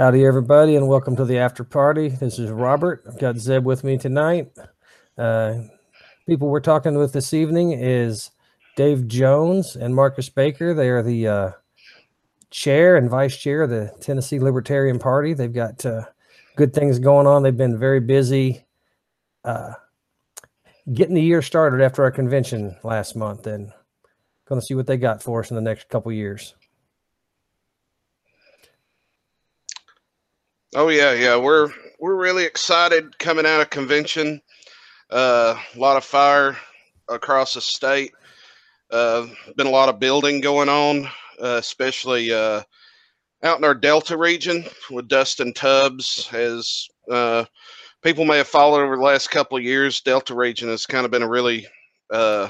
Howdy, everybody, and welcome to the after party. This is Robert. I've got Zeb with me tonight. Uh, people we're talking with this evening is Dave Jones and Marcus Baker. They are the uh, chair and vice chair of the Tennessee Libertarian Party. They've got uh, good things going on. They've been very busy uh, getting the year started after our convention last month, and going to see what they got for us in the next couple years. Oh yeah, yeah. We're we're really excited coming out of convention. Uh, a lot of fire across the state. Uh, been a lot of building going on, uh, especially uh, out in our Delta region with Dustin Tubbs. As uh, people may have followed over the last couple of years, Delta region has kind of been a really uh,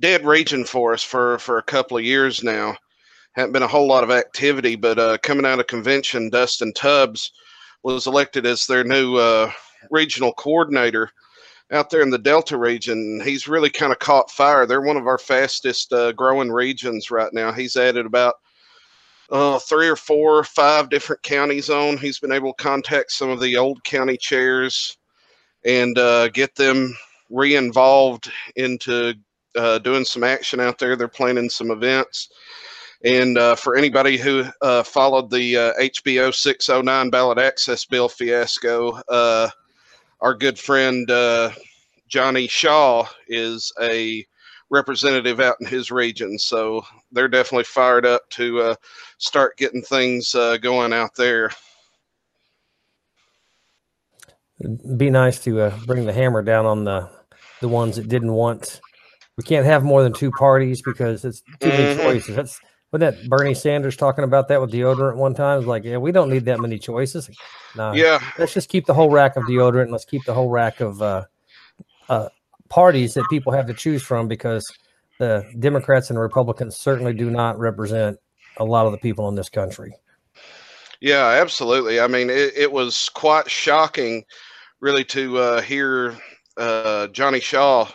dead region for us for for a couple of years now hadn't been a whole lot of activity, but uh, coming out of convention, Dustin Tubbs was elected as their new uh, regional coordinator out there in the Delta region. He's really kind of caught fire. They're one of our fastest uh, growing regions right now. He's added about uh, three or four, five different counties on. He's been able to contact some of the old county chairs and uh, get them re-involved into uh, doing some action out there. They're planning some events. And uh, for anybody who uh, followed the uh, HB 0609 ballot access bill fiasco, uh, our good friend uh, Johnny Shaw is a representative out in his region. So they're definitely fired up to uh, start getting things going out there. It'd be nice to bring the hammer down on the the ones that didn't want. We can't have more than two parties because it's too many mm-hmm. choices. That's was that Bernie Sanders talking about that with deodorant one time? It's like, yeah, we don't need that many choices. No, yeah, let's just keep the whole rack of deodorant. And let's keep the whole rack of uh, uh, parties that people have to choose from because the Democrats and Republicans certainly do not represent a lot of the people in this country. Yeah, absolutely. I mean, it, it was quite shocking, really, to uh, hear uh, Johnny Shaw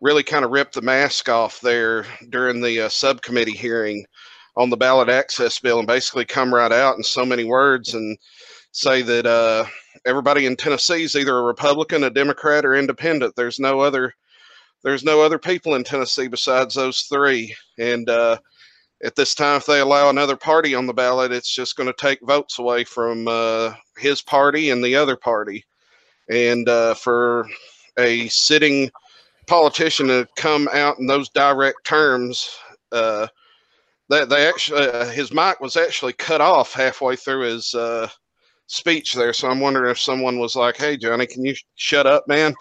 really kind of rip the mask off there during the uh, subcommittee hearing on the ballot access bill and basically come right out in so many words and say that uh, everybody in Tennessee is either a Republican, a Democrat, or independent. There's no other there's no other people in Tennessee besides those three. And uh, at this time, if they allow another party on the ballot, it's just going to take votes away from uh, his party and the other party. And uh, for a sitting politician to come out in those direct terms. That they, they actually uh, his mic was actually cut off halfway through his uh, speech there. So I'm wondering if someone was like, "Hey, Johnny, can you shut up, man?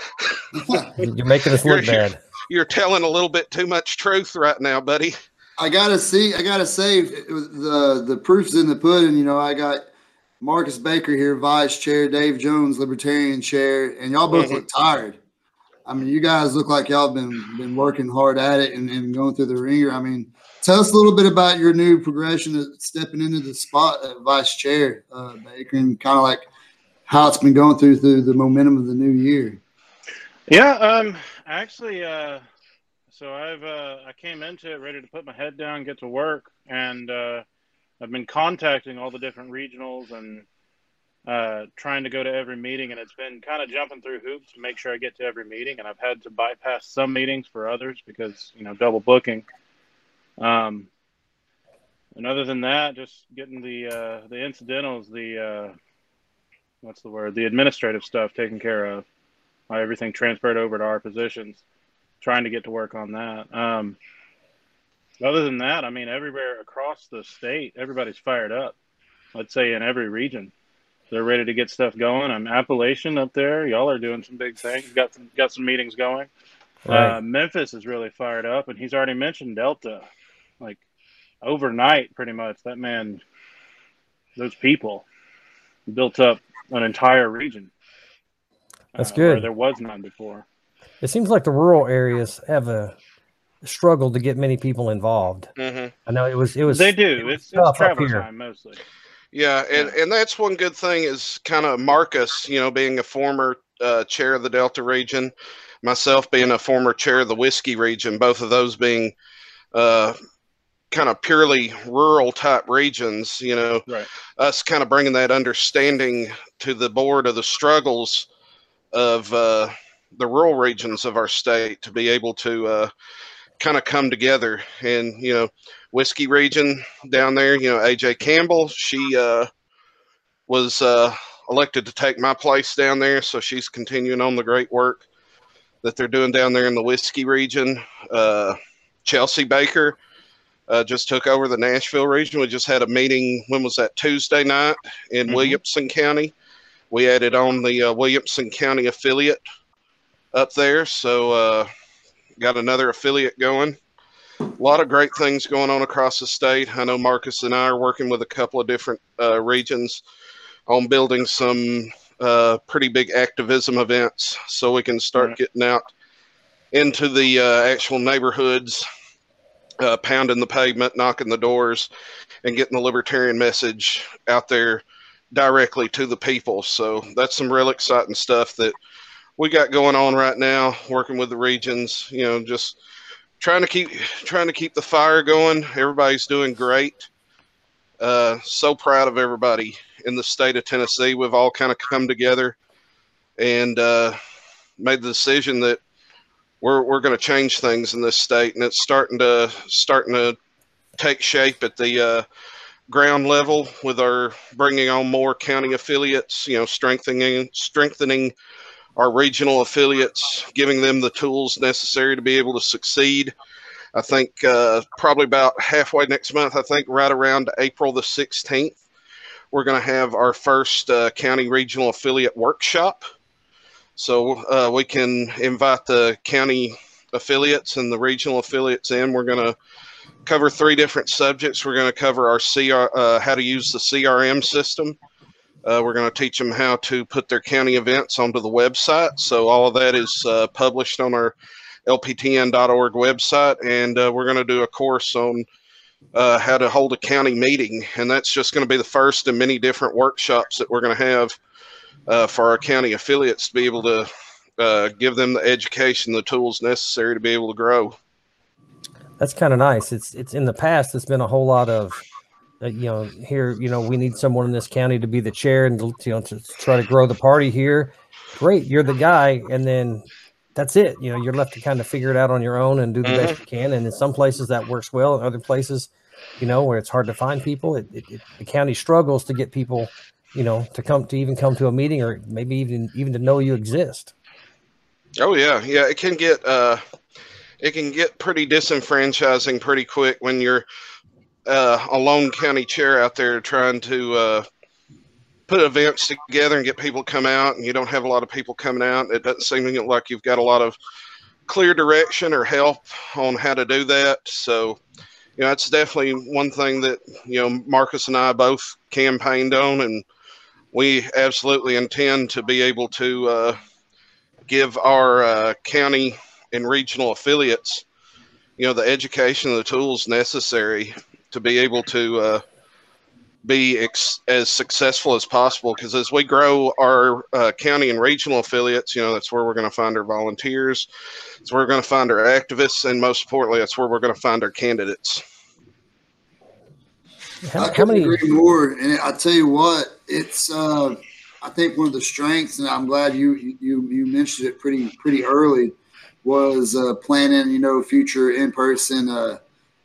You're making us look you're, bad. You're telling a little bit too much truth right now, buddy." I gotta see. I gotta say, the the proof's in the pudding. You know, I got Marcus Baker here, vice chair, Dave Jones, libertarian chair, and y'all both mm-hmm. look tired. I mean, you guys look like y'all been been working hard at it and, and going through the wringer. I mean, tell us a little bit about your new progression of stepping into the spot at vice chair, uh, Baker, and kind of like how it's been going through through the momentum of the new year. Yeah, um, actually, uh, so I've uh, I came into it ready to put my head down, get to work, and uh, I've been contacting all the different regionals and uh, trying to go to every meeting, and it's been kind of jumping through hoops to make sure I get to every meeting, and I've had to bypass some meetings for others because you know double booking. Um, and other than that, just getting the uh, the incidentals, the uh, what's the word, the administrative stuff taken care of, everything transferred over to our positions. Trying to get to work on that. Um, other than that, I mean, everywhere across the state, everybody's fired up. Let's say in every region they're ready to get stuff going. I'm Appalachian up there. Y'all are doing some big things. Got some got some meetings going. Right. Uh, Memphis is really fired up, and he's already mentioned Delta. Like overnight, pretty much. That man, those people, built up an entire region. That's uh, good. there was none before. It seems like the rural areas have a struggle to get many people involved. Mm-hmm. I know it was. It was. They do. It it's, it's travel time mostly. Yeah, and, and that's one good thing is kind of Marcus, you know, being a former uh, chair of the Delta region, myself being a former chair of the Whiskey region, both of those being uh, kind of purely rural type regions, you know, Right. us kind of bringing that understanding to the board of the struggles of uh, the rural regions of our state to be able to uh, kind of come together. And, you know, whiskey region down there, you know, AJ Campbell, she uh, was uh, elected to take my place down there. So she's continuing on the great work that they're doing down there in the whiskey region. Uh, Chelsea Baker uh, just took over the Nashville region. We just had a meeting. When was that? Tuesday night in Mhm. Williamson County. We added on the uh, Williamson County affiliate up there, so uh, got another affiliate going. A lot of great things going on across the state. I know Marcus and I are working with a couple of different uh, regions on building some uh, pretty big activism events, so we can start getting out into the uh, actual neighborhoods uh, pounding the pavement, knocking the doors, and getting the libertarian message out there directly to the people. So that's some real exciting stuff that we got going on right now, working with the regions. You know, just trying to keep trying to keep the fire going. Everybody's doing great. Uh, so proud of everybody in the state of Tennessee. We've all kind of come together and uh, made the decision that we're we're going to change things in this state, and it's starting to starting to take shape at the uh, ground level with our bringing on more county affiliates. You know, strengthening strengthening our regional affiliates, giving them the tools necessary to be able to succeed. I think uh, probably about halfway next month. I think right around April the sixteenth, we're going to have our first uh, county regional affiliate workshop. So uh, we can invite the county affiliates and the regional affiliates in. We're going to cover three different subjects. We're going to cover our CR, uh, how to use the CRM system. Uh, we're going to teach them how to put their county events onto the website. So all of that is uh, published on our lptn.org website, and uh, we're going to do a course on uh, how to hold a county meeting, and that's just going to be the first of many different workshops that we're going to have uh, for our county affiliates to be able to uh, give them the education, the tools necessary to be able to grow. That's kind of nice. It's it's in the past. It's been a whole lot of, uh, you know, here. You know, we need someone in this county to be the chair and you know to try to grow the party here. Great, you're the guy, and then that's it. You know, you're left to kind of figure it out on your own and do the best you can. And in some places that works well, in other places, you know, where it's hard to find people, it, it, it, the county struggles to get people, you know, to come to even come to a meeting or maybe even even to know you exist. Oh yeah, yeah. It can get uh, it can get pretty disenfranchising pretty quick when you're uh, a lone county chair out there trying to uh, put events together and get people to come out, and you don't have a lot of people coming out. It doesn't seem like you've got a lot of clear direction or help on how to do that. So, you know, it's definitely one thing that you know Marcus and I both campaigned on, and we absolutely intend to be able to. Uh, give our uh, county and regional affiliates, you know, the education and the tools necessary to be able to uh, be ex- as successful as possible. Because as we grow our uh, county and regional affiliates, you know, that's where we're going to find our volunteers, it's where we're going to find our activists, and most importantly, that's where we're going to find our candidates. How, I how couldn't many? agree more. And I tell you what, it's uh, I think one of the strengths, and I'm glad you you you mentioned it pretty pretty early, was uh, planning you know future in person uh,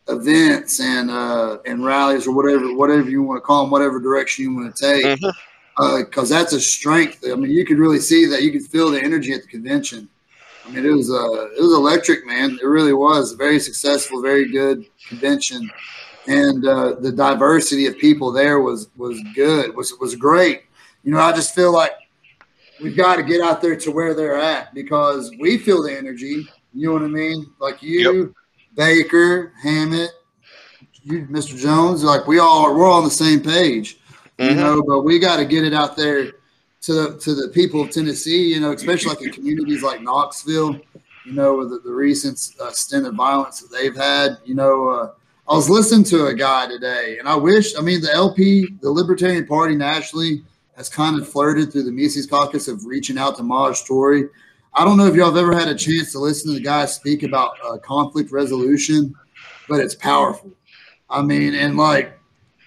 events and uh, and rallies or whatever whatever you want to call them, whatever direction you want to take. Because that's a strength. I mean, you could really see that. You could feel the energy at the convention. I mean, it was uh, it was electric, man. It really was a very successful, very good convention and uh, the diversity of people there was was good was was great. You know i just feel like we've got to get out there to where they're at because we feel the energy you know what i mean? Like you baker hammett you mr jones like we all are we're all on the same page you Mhm. know but we got to get it out there to the to the people of tennessee you know especially like in communities like knoxville you know with the, the recent uh, stint of violence that they've had you know uh, I was listening to a guy today, and I wish, I mean, the LP, the Libertarian Party nationally, has kind of flirted through the Mises Caucus of reaching out to Maj Toure. I don't know if y'all have ever had a chance to listen to the guy speak about uh, conflict resolution, but it's powerful. I mean, and like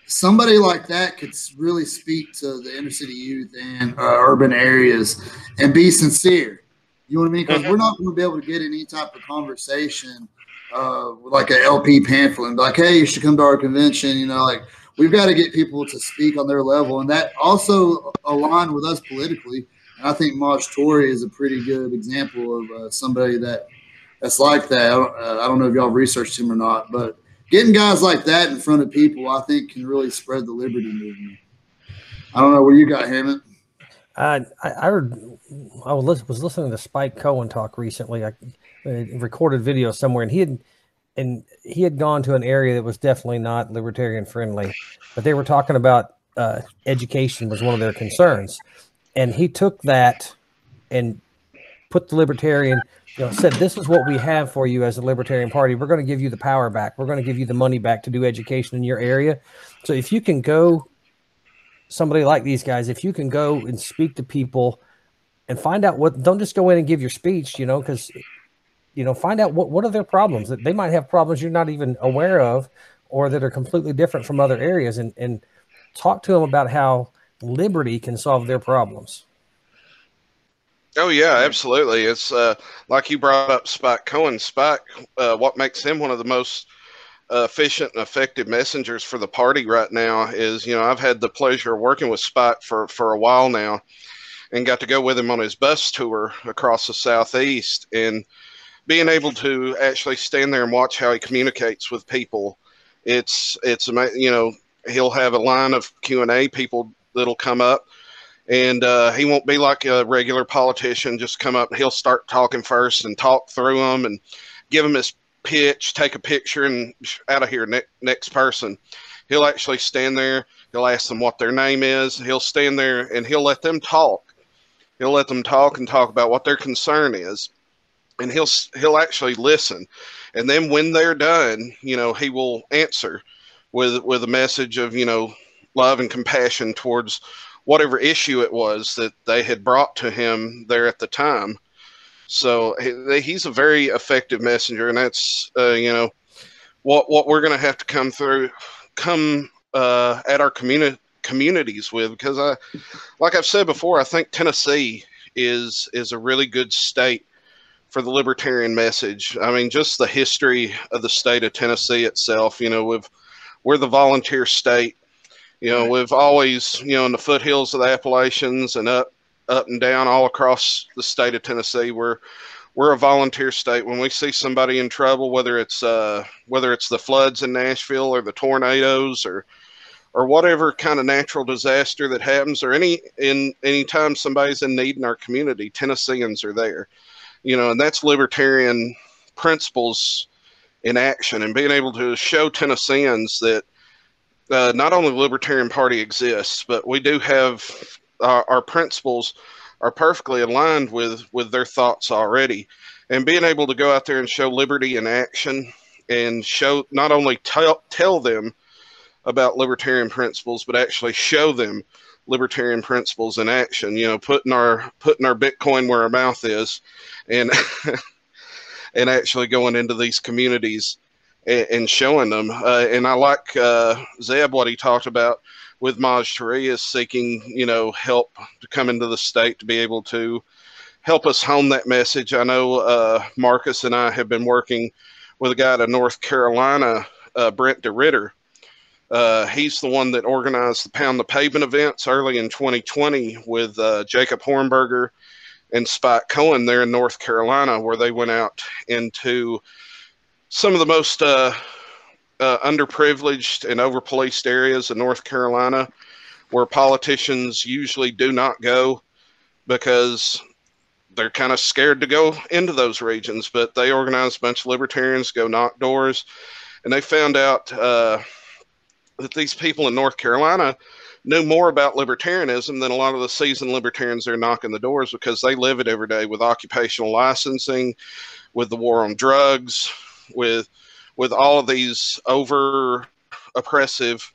somebody like that could really speak to the inner city youth and uh, urban areas and be sincere. You know what I mean? Because we're not going to be able to get any type of conversation uh, like an LP pamphlet and like, hey, you should come to our convention. You know, like we've got to get people to speak on their level. And that also align with us politically. And I think Maj Toure is a pretty good example of uh, somebody that that's like that. I don't, uh, I don't know if y'all researched him or not, but getting guys like that in front of people, I think, can really spread the liberty movement. I don't know where you got Hammond. Uh, I, I heard I was, was listening to Spike Cohen talk recently. I recorded video somewhere, and he had and he had gone to an area that was definitely not libertarian friendly, but they were talking about uh, education was one of their concerns, and he took that and put the libertarian you know, said, "This is what we have for you as a Libertarian Party. We're going to give you the power back. We're going to give you the money back to do education in your area. So if you can go, somebody like these guys, if you can go and speak to people and find out what, don't just go in and give your speech, you know, because you know, find out what what are their problems. That they might have problems you're not even aware of, or that are completely different from other areas, and and talk to them about how liberty can solve their problems." Oh yeah, absolutely. It's uh, like you brought up Spike Cohen. Spike, uh, what makes him one of the most efficient and effective messengers for the party right now is, you know, I've had the pleasure of working with Spike for for a while now, and got to go with him on his bus tour across the southeast, and being able to actually stand there and watch how he communicates with people. It's it's you know he'll have a line of Q and A people that'll come up and uh, he won't be like a regular politician. Just come up, he'll start talking first and talk through them and give them his pitch, take a picture, and out of here. Ne- next person, he'll actually stand there. He'll ask them what their name is. He'll stand there and he'll let them talk. He'll let them talk and talk about what their concern is, and he'll he'll actually listen. And then when they're done, you know, he will answer with with a message of you know love and compassion towards whatever issue it was that they had brought to him there at the time. So he, he's a very effective messenger, and that's uh, you know what what we're going to have to come through, come uh, at our community communities with because I, like I've said before, I think Tennessee is is a really good state for the libertarian message. I mean, just the history of the state of Tennessee itself. You know, we've we're the volunteer state you know, we've always, you know, in the foothills of the Appalachians and up, up and down all across the state of Tennessee, we're we're a volunteer state. When we see somebody in trouble, whether it's uh, whether it's the floods in Nashville or the tornadoes or or whatever kind of natural disaster that happens, or any in any time somebody's in need in our community, Tennesseans are there. You know, and that's libertarian principles in action, and being able to show Tennesseans that uh, not only the Libertarian Party exists, but we do have our, our principles are perfectly aligned with with their thoughts already, and being able to go out there and show liberty in action and show not only tell tell them about libertarian principles, but actually show them libertarian principles in action. You know, putting our putting our Bitcoin where our mouth is, and and actually going into these communities and, showing them. Uh, and I like uh, Zeb what he talked about with Maj Toure is seeking, you know, help to come into the state to be able to help us hone that message. I know uh, Marcus and I have been working with a guy out of North Carolina, uh, Brent DeRitter. Uh, he's the one that organized the Pound the Pavement events early in 2020 with uh, Jacob Hornberger and Spike Cohen there in North Carolina, where they went out into some of the most uh, underprivileged and overpoliced areas of North Carolina where politicians usually do not go because they're kind of scared to go into those regions. But they organized a bunch of libertarians go knock doors, and they found out uh, that these people in North Carolina knew more about libertarianism than a lot of the seasoned libertarians they are knocking the doors because they live it every day with occupational licensing, with the war on drugs, with with all of these over oppressive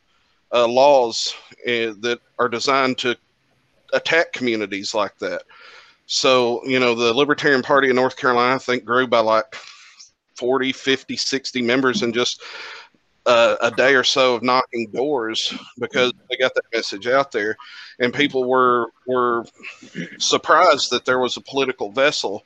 uh, laws uh, that are designed to attack communities like that. So, you know, the Libertarian Party in North Carolina, I think, grew by like 40, 50, 60 members in just uh, a day or so of knocking doors because they got that message out there, and people were were surprised that there was a political vessel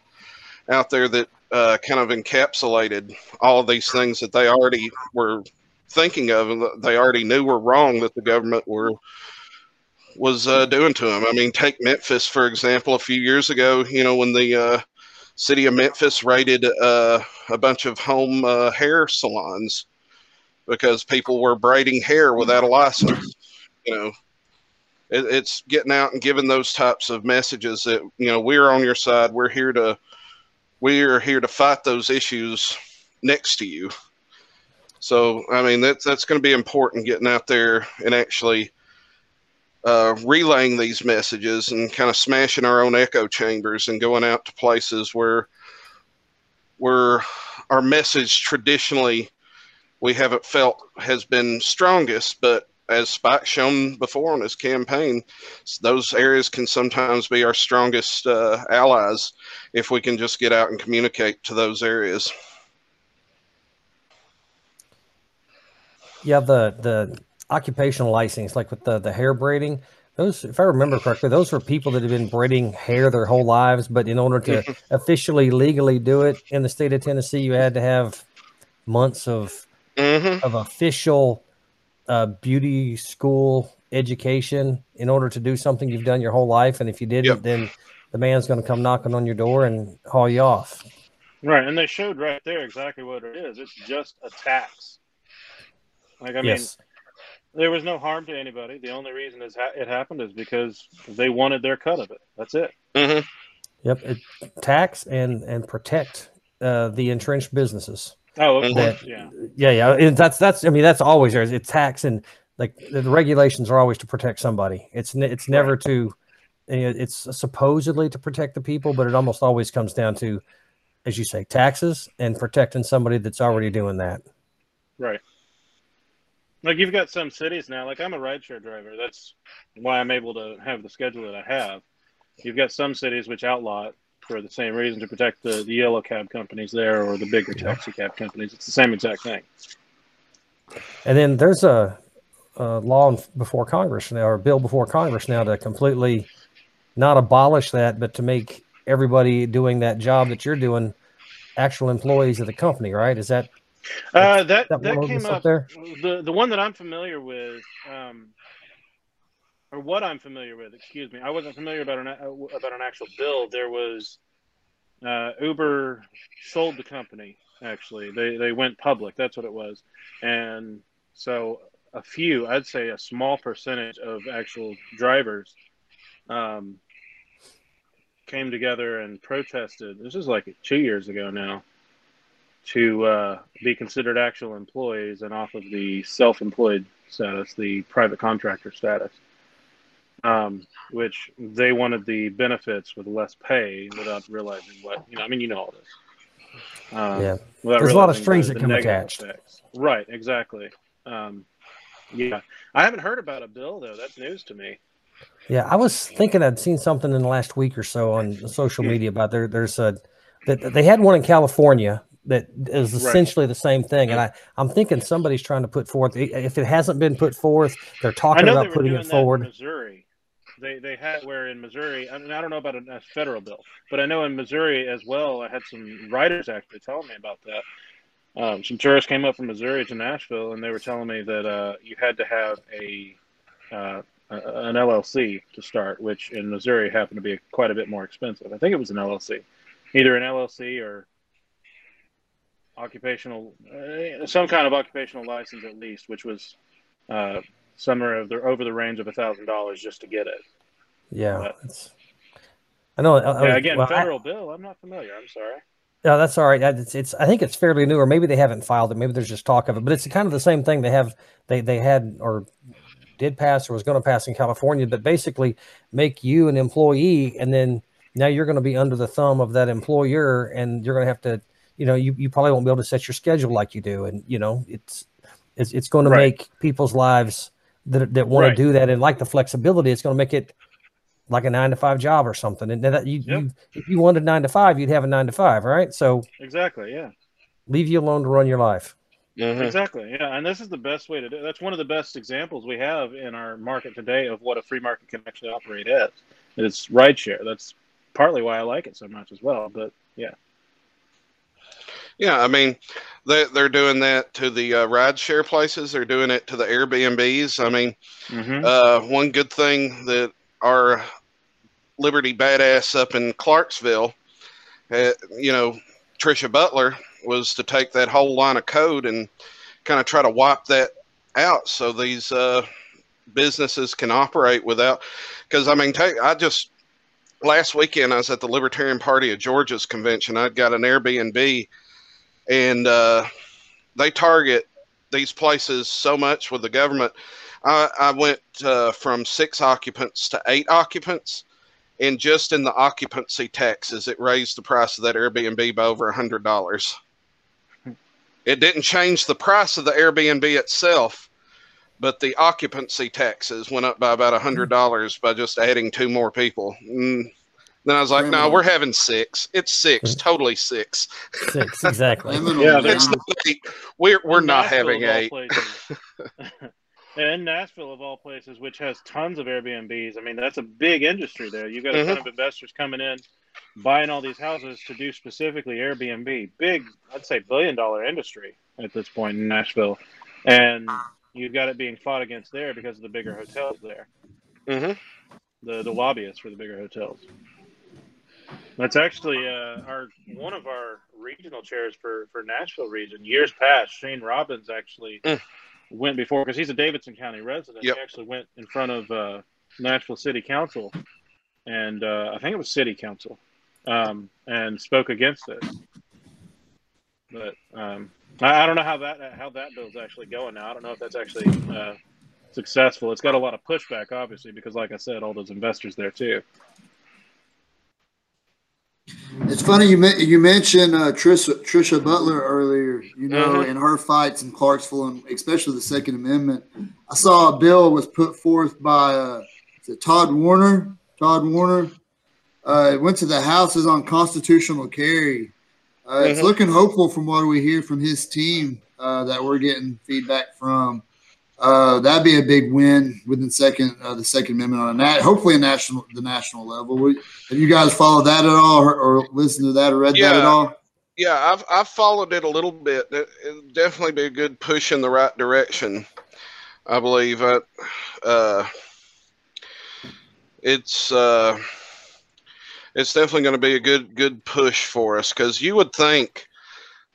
out there that uh, kind of encapsulated all of these things that they already were thinking of and they already knew were wrong that the government were was uh, doing to them. I mean, take Memphis for example. A few years ago, you know, when the uh, city of Memphis raided uh, a bunch of home uh, hair salons because people were braiding hair without a license. You know, it, it's getting out and giving those types of messages that you know we're on your side. We're here to we are here to fight those issues next to you. So, I mean, that's that's going to be important getting out there and actually uh, relaying these messages and kind of smashing our own echo chambers and going out to places where where our message traditionally we haven't felt has been strongest, but as Spike's shown before on his campaign, those areas can sometimes be our strongest uh, allies if we can just get out and communicate to those areas. Yeah, the the occupational license, like with the the hair braiding, those, if I remember correctly, those were people that had been braiding hair their whole lives, but in order to officially legally do it in the state of Tennessee, you had to have months of Mm-hmm. of official uh, beauty school education in order to do something you've done your whole life. And if you didn't, Yep. then the man's going to come knocking on your door and haul you off. Right, and they showed right there exactly what it is. It's just a tax. Like I mean, there was no harm to anybody. The only reason is ha- it happened is because they wanted their cut of it. That's it. Mm-hmm. Yep. It, tax and and protect uh, the entrenched businesses. Oh, of course, yeah. Yeah, yeah. And that's that's. I mean, that's always there. It's tax and like the, the regulations are always to protect somebody. It's it's never to. It's supposedly to protect the people, but it almost always comes down to, as you say, taxes and protecting somebody that's already doing that. Right. Like you've got some cities now. Like I'm a rideshare driver. That's why I'm able to have the schedule that I have. You've got some cities which outlaw it for the same reason to protect the, the yellow cab companies there or the bigger taxi cab companies. It's the same exact thing. And then there's a, a law before Congress now, or a bill before Congress now to completely not abolish that, but to make everybody doing that job that you're doing actual employees of the company, right? Is that Uh, that that that came up up. there? The the one that I'm familiar with, um, or what I'm familiar with, excuse me. I wasn't familiar about an about an actual bill. There was uh, Uber sold the company. Actually, they they went public. That's what it was, and so a few, I'd say a small percentage of actual drivers, um, came together and protested. This is like two years ago now to uh, be considered actual employees and off of the self-employed status, the private contractor status, um, which they wanted the benefits with less pay without realizing what you know. I mean, you know all this. Um, Yeah. There's a lot of strings that come attached. effects. Right. Exactly. Um, yeah, I haven't heard about a bill though. That's news to me. Yeah, I was thinking I'd seen something in the last week or so on social media about there. There's a that they had one in California that is Right. essentially the same thing, and I I'm thinking somebody's trying to put forth. If it hasn't been put forth, they're talking about putting it forward. Missouri. They they had where in Missouri. I mean, I don't know about a, federal bill, but I know in Missouri as well. I had some writers actually telling me about that. Um, some tourists came up from Missouri to Nashville, and they were telling me that uh, you had to have a, uh, an LLC to start, which in Missouri happened to be quite a bit more expensive. I think it was an LLC, either an LLC or occupational, uh, some kind of occupational license at least, which was uh, somewhere of the, over the range of a thousand dollars just to get it. Yeah, But- I know. I- I- Yeah, again, well, I- federal bill. I'm not familiar. I'm sorry. No, that's all right. I- It's, it's I think it's fairly new, or maybe they haven't filed it. Maybe there's just talk of it, but it's kind of the same thing. They have they they had or did pass or was going to pass in California, but basically make you an employee, and then now you're going to be under the thumb of that employer, and you're going to have to, you know, you, you probably won't be able to set your schedule like you do, and you know, it's it's it's going to Right. make people's lives that that want Right. to do that and like the flexibility. It's going to make it like a nine to five job or something. And that you, Yep. you if you wanted nine to five, you'd have a nine to five, right? So Exactly. Yeah. leave you alone to run your life. Mhm. Exactly. Yeah, and this is the best way to do. That's one of the best examples we have in our market today of what a free market can actually operate as. It's rideshare. That's partly why I like it so much as well. But yeah, Yeah, I mean, they they're doing that to the uh, ride share places. They're doing it to the Airbnbs. I mean, mm-hmm. uh, one good thing that our Liberty badass up in Clarksville, uh, you know, Trisha Butler was to take that whole line of code and kind of try to wipe that out so these uh, businesses can operate without. Because I mean, take I just last weekend I was at the Libertarian Party of Georgia's convention. I'd got an Airbnb, and uh, they target these places so much with the government. I, I went uh, from six occupants to eight occupants, and just in the occupancy taxes, it raised the price of that Airbnb by over a hundred dollars. It didn't change the price of the Airbnb itself, but the occupancy taxes went up by about a hundred dollars by just adding two more people. Mm. Then I was like, no, Criminal. we're having six. It's six, totally six. Six, exactly. Yeah, man. they're- It's not eight. We're we're In not Nashville, having of eight. and in Nashville, of all places, which has tons of Airbnbs, I mean, that's a big industry there. You've got a Mm-hmm. ton of investors coming in, buying all these houses to do specifically Airbnb. Big, I'd say, billion dollar industry at this point in Nashville. And you've got it being fought against there because of the bigger hotels there, hmm the, the lobbyists for the bigger hotels. That's actually uh, our one of our regional chairs for, for Nashville region. Years past, Shane Robbins actually Mm. went before because he's a Davidson County resident. Yep. He actually went in front of uh, Nashville City Council, and uh, I think it was City Council, um, and spoke against it. But um, I, I don't know how that how that bill's actually going now. I don't know if that's actually uh, successful. It's got a lot of pushback, obviously, because like I said, all those investors there too. It's funny you you mentioned uh, Trisha Trisha Butler earlier. You know, Mhm. in her fights in Clarksville, and especially the Second Amendment. I saw a bill was put forth by uh, Todd Warner. Todd Warner. Uh, it went to the House is on constitutional carry. Uh, It's Mhm. looking hopeful from what we hear from his team uh, that we're getting feedback from. Uh, that'd be a big win within second uh, the Second Amendment on a nat- hopefully a national the national level. We, have you guys followed that at all, or, or listened to that, or read that at all? Yeah, I've I've followed it a little bit. It, it'd definitely be a good push in the right direction. I believe. Uh, uh, it's uh, it's definitely going to be a good good push for us because you would think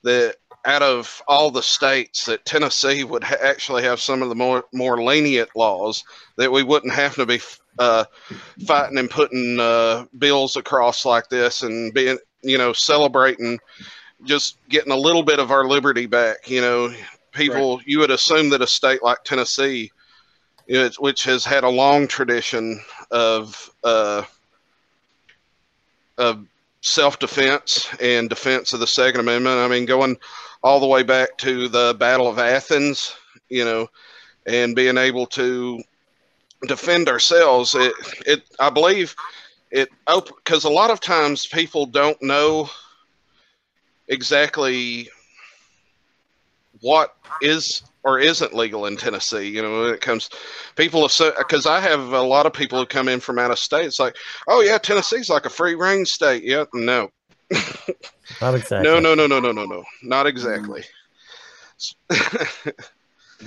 that out of all the states that Tennessee would ha- actually have some of the more more lenient laws that we wouldn't have to be uh, fighting and putting uh, bills across like this and being you know celebrating just getting a little bit of our liberty back you know. People you would assume that a state like tennessee which has had a long tradition of uh, of self-defense and defense of the second amendment i mean going all the way back to the battle of athens you know and being able to defend ourselves it, it i believe it because a lot of times people don't know exactly what is or isn't legal in Tennessee. You know, when it comes, people have because I have a lot of people who come in from out of state. It's like, oh yeah, Tennessee's like a free range state. Yeah, no, Not exactly. no, no, no, no, no, no, no, not exactly.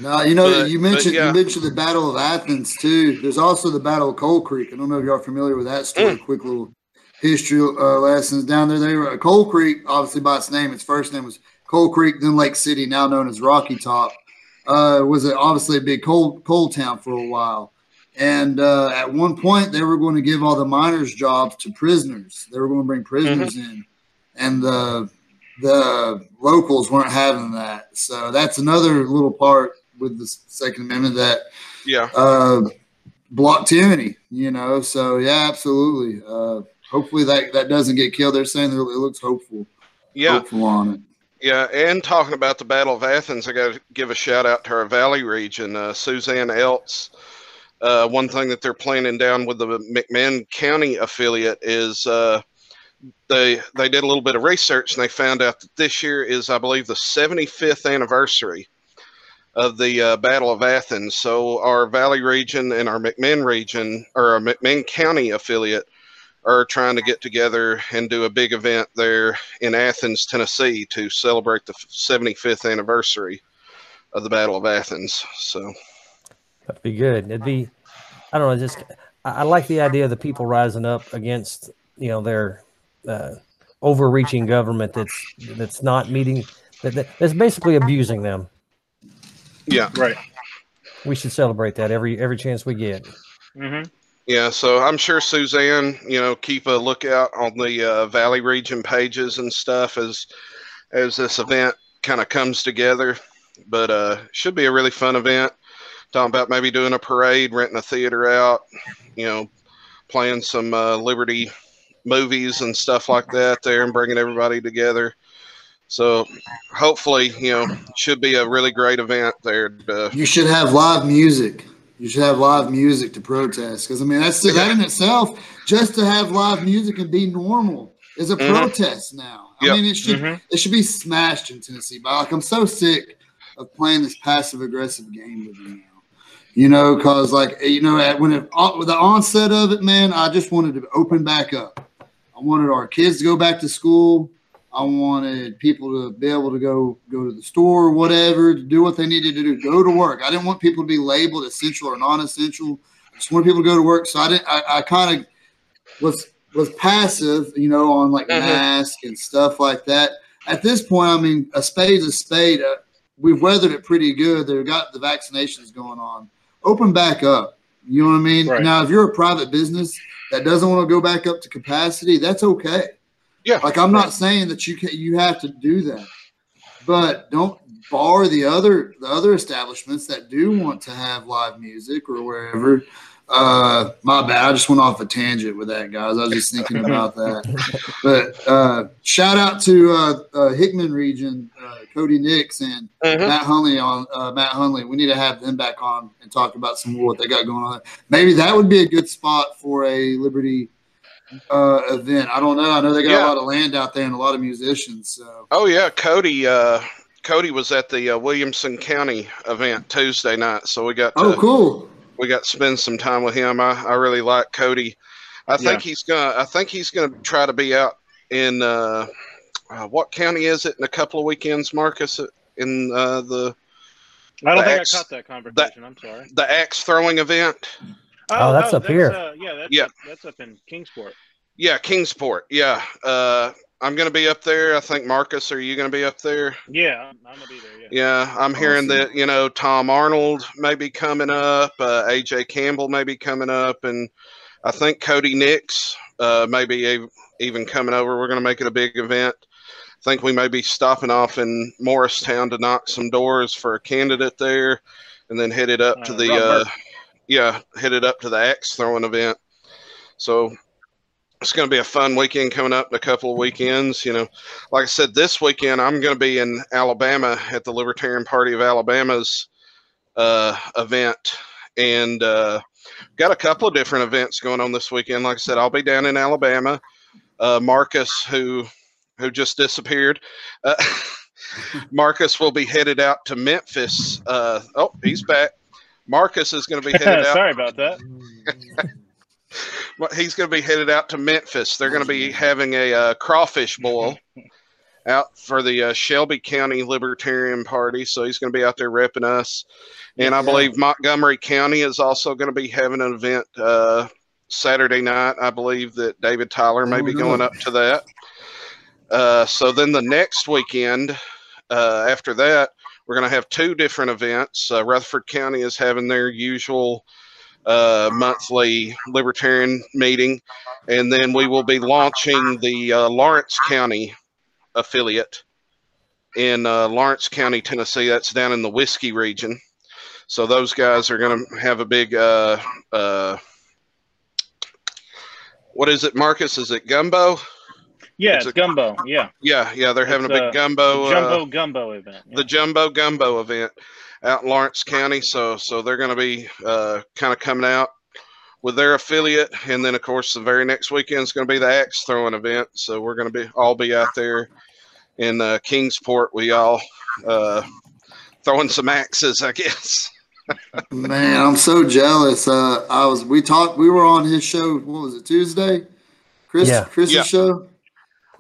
No, you know, But- you mentioned yeah. you mentioned the Battle of Athens too. There's also the Battle of Coal Creek. I don't know if y'all are familiar with that story. Mm. Quick little history uh, lessons down there. They were Coal Creek, obviously by its name. Its first name was Coal Creek, then Lake City, now known as Rocky Top. Uh, was a, obviously a big coal coal town for a while. And uh, at one point, they were going to give all the miners' jobs to prisoners. They were going to bring prisoners in, and the the locals weren't having that. So that's another little part with the Second Amendment that yeah, uh, block tyranny. You know, so yeah, absolutely. Uh, hopefully that that doesn't get killed. They're saying it looks hopeful. yeah. hopeful on it. Yeah, and talking about the Battle of Athens, I got to give a shout out to our Valley region, uh, Suzanne Eltz. Uh, one thing that they're planning down with the McMinn County affiliate is uh, they they did a little bit of research and they found out that this year is, I believe, the 75th anniversary of the uh, Battle of Athens. So our Valley region and our McMinn region or our McMinn County affiliate are trying to get together and do a big event there in Athens, Tennessee, to celebrate the 75th anniversary of the Battle of Athens. So That'd be good. It'd be, I don't know, just I, I like the idea of the people rising up against you know their uh, overreaching government that's that's not meeting that, that- that's basically abusing them. yeah, Right. We should celebrate that every every chance we get. hmm Yeah, so I'm sure Suzanne, you know, keep a lookout on the uh, Valley region pages and stuff as as this event kind of comes together. But uh, should be a really fun event. Talking about maybe doing a parade, renting a theater out, you know, playing some uh, Liberty movies and stuff like that there, and bringing everybody together. So hopefully, you know, should be a really great event there. You should have live music. You should have live music to protest because I mean that's that in itself. Just to have live music and be normal is a Mhm. protest now. I Yep. mean it should Mhm. it should be smashed in Tennessee. But like I'm so sick of playing this passive aggressive game with you now. You know, because like you know, at, when it uh, with the onset of it, man, I just wanted to open back up. I wanted our kids to go back to school. I wanted people to be able to go go to the store or whatever to do what they needed to do, go to work. I didn't want people to be labeled essential or non-essential. I just wanted people to go to work. So I didn't. I, I kind of was was passive, you know, on like Mhm. mask and stuff like that. At this point, I mean, a spade's a spade. Uh, we've weathered it pretty good. They've got the vaccinations going on. Open back up. You know what I mean? Right. Now, if you're a private business that doesn't want to go back up to capacity, that's okay. yeah, Like I'm not saying that you can you have to do that, but don't bar the other the other establishments that do want to have live music or wherever. Uh, my bad. I just went off a tangent with that, guys. I was just thinking about that. But uh, shout out to uh, uh, Hickman region, uh, Cody Nix and Mhm. Matt Hunley on uh, Matt Hunley. We need to have them back on and talk about some more what they got going on. Maybe that would be a good spot for a Liberty uh, event. I don't know. I know they got Yeah. a lot of land out there and a lot of musicians. So Oh yeah, Cody. Uh, Cody was at the uh, Williamson County event Tuesday night, so we got to, oh, cool. We got to spend some time with him. I, I really like Cody. I think Yeah. he's gonna. I think he's gonna try to be out in uh, uh, what county is it in a couple of weekends, Marcus? In uh, the I don't The think axe- I caught that conversation. I'm sorry. the axe throwing event. Oh, that's up here. Uh, yeah, that's Yeah. Up, that's up in Kingsport. Yeah, Kingsport. Yeah, I'm gonna be up there. I think Marcus, are you gonna be up there? Yeah, I'm, I'm gonna be there. Yeah. Yeah, I'm hearing Awesome. that you know Tom Arnold may be coming up, uh, AJ Campbell may be coming up, and I think Cody Nix uh, may be even coming over. We're going to make it a big event. I think we may be stopping off in Morristown to knock some doors for a candidate there, and then headed up to Uh, the uh, yeah headed up to the axe throwing event. So it's going to be a fun weekend coming up in a couple of weekends. You know, like I said, this weekend I'm going to be in Alabama at the Libertarian Party of Alabama's uh, event, and uh, got a couple of different events going on this weekend. Like I said, I'll be down in Alabama. Uh, Marcus, who who just disappeared, uh, Marcus will be headed out to Memphis. Uh, oh, he's back. Marcus is going to be headed out. sorry about that. He's going to be headed out to Memphis. They're going to be having a uh, crawfish boil out for the uh, Shelby County Libertarian Party. So he's going to be out there repping us. And I believe Montgomery County is also going to be having an event uh, Saturday night. I believe that David Tyler may Oh, be no. going up to that. Uh, so then the next weekend uh, after that, we're going to have two different events. Uh, Rutherford County is having their usual uh, monthly libertarian meeting, and then we will be launching the uh, Lawrence County affiliate in uh, Lawrence County, Tennessee. That's down in the whiskey region. So those guys are going to have a big. Uh, uh, what is it, Marcus? Is it gumbo? Yeah, It's it's, a- gumbo. Yeah, Yeah, yeah, they're having It's, a big uh, gumbo. uh, jumbo gumbo event. Yeah. the Jumbo Gumbo event out in Lawrence County. So so they're going to be uh, kind of coming out with their affiliate, and then of course the very next weekend is going to be the axe throwing event. So we're going to be all be out there in uh, Kingsport. We all uh, throwing some axes, I guess. Man, I'm so jealous. Uh, I was we talked we were on his show. What was it Tuesday? Chris Yeah. Chris's Yeah. show.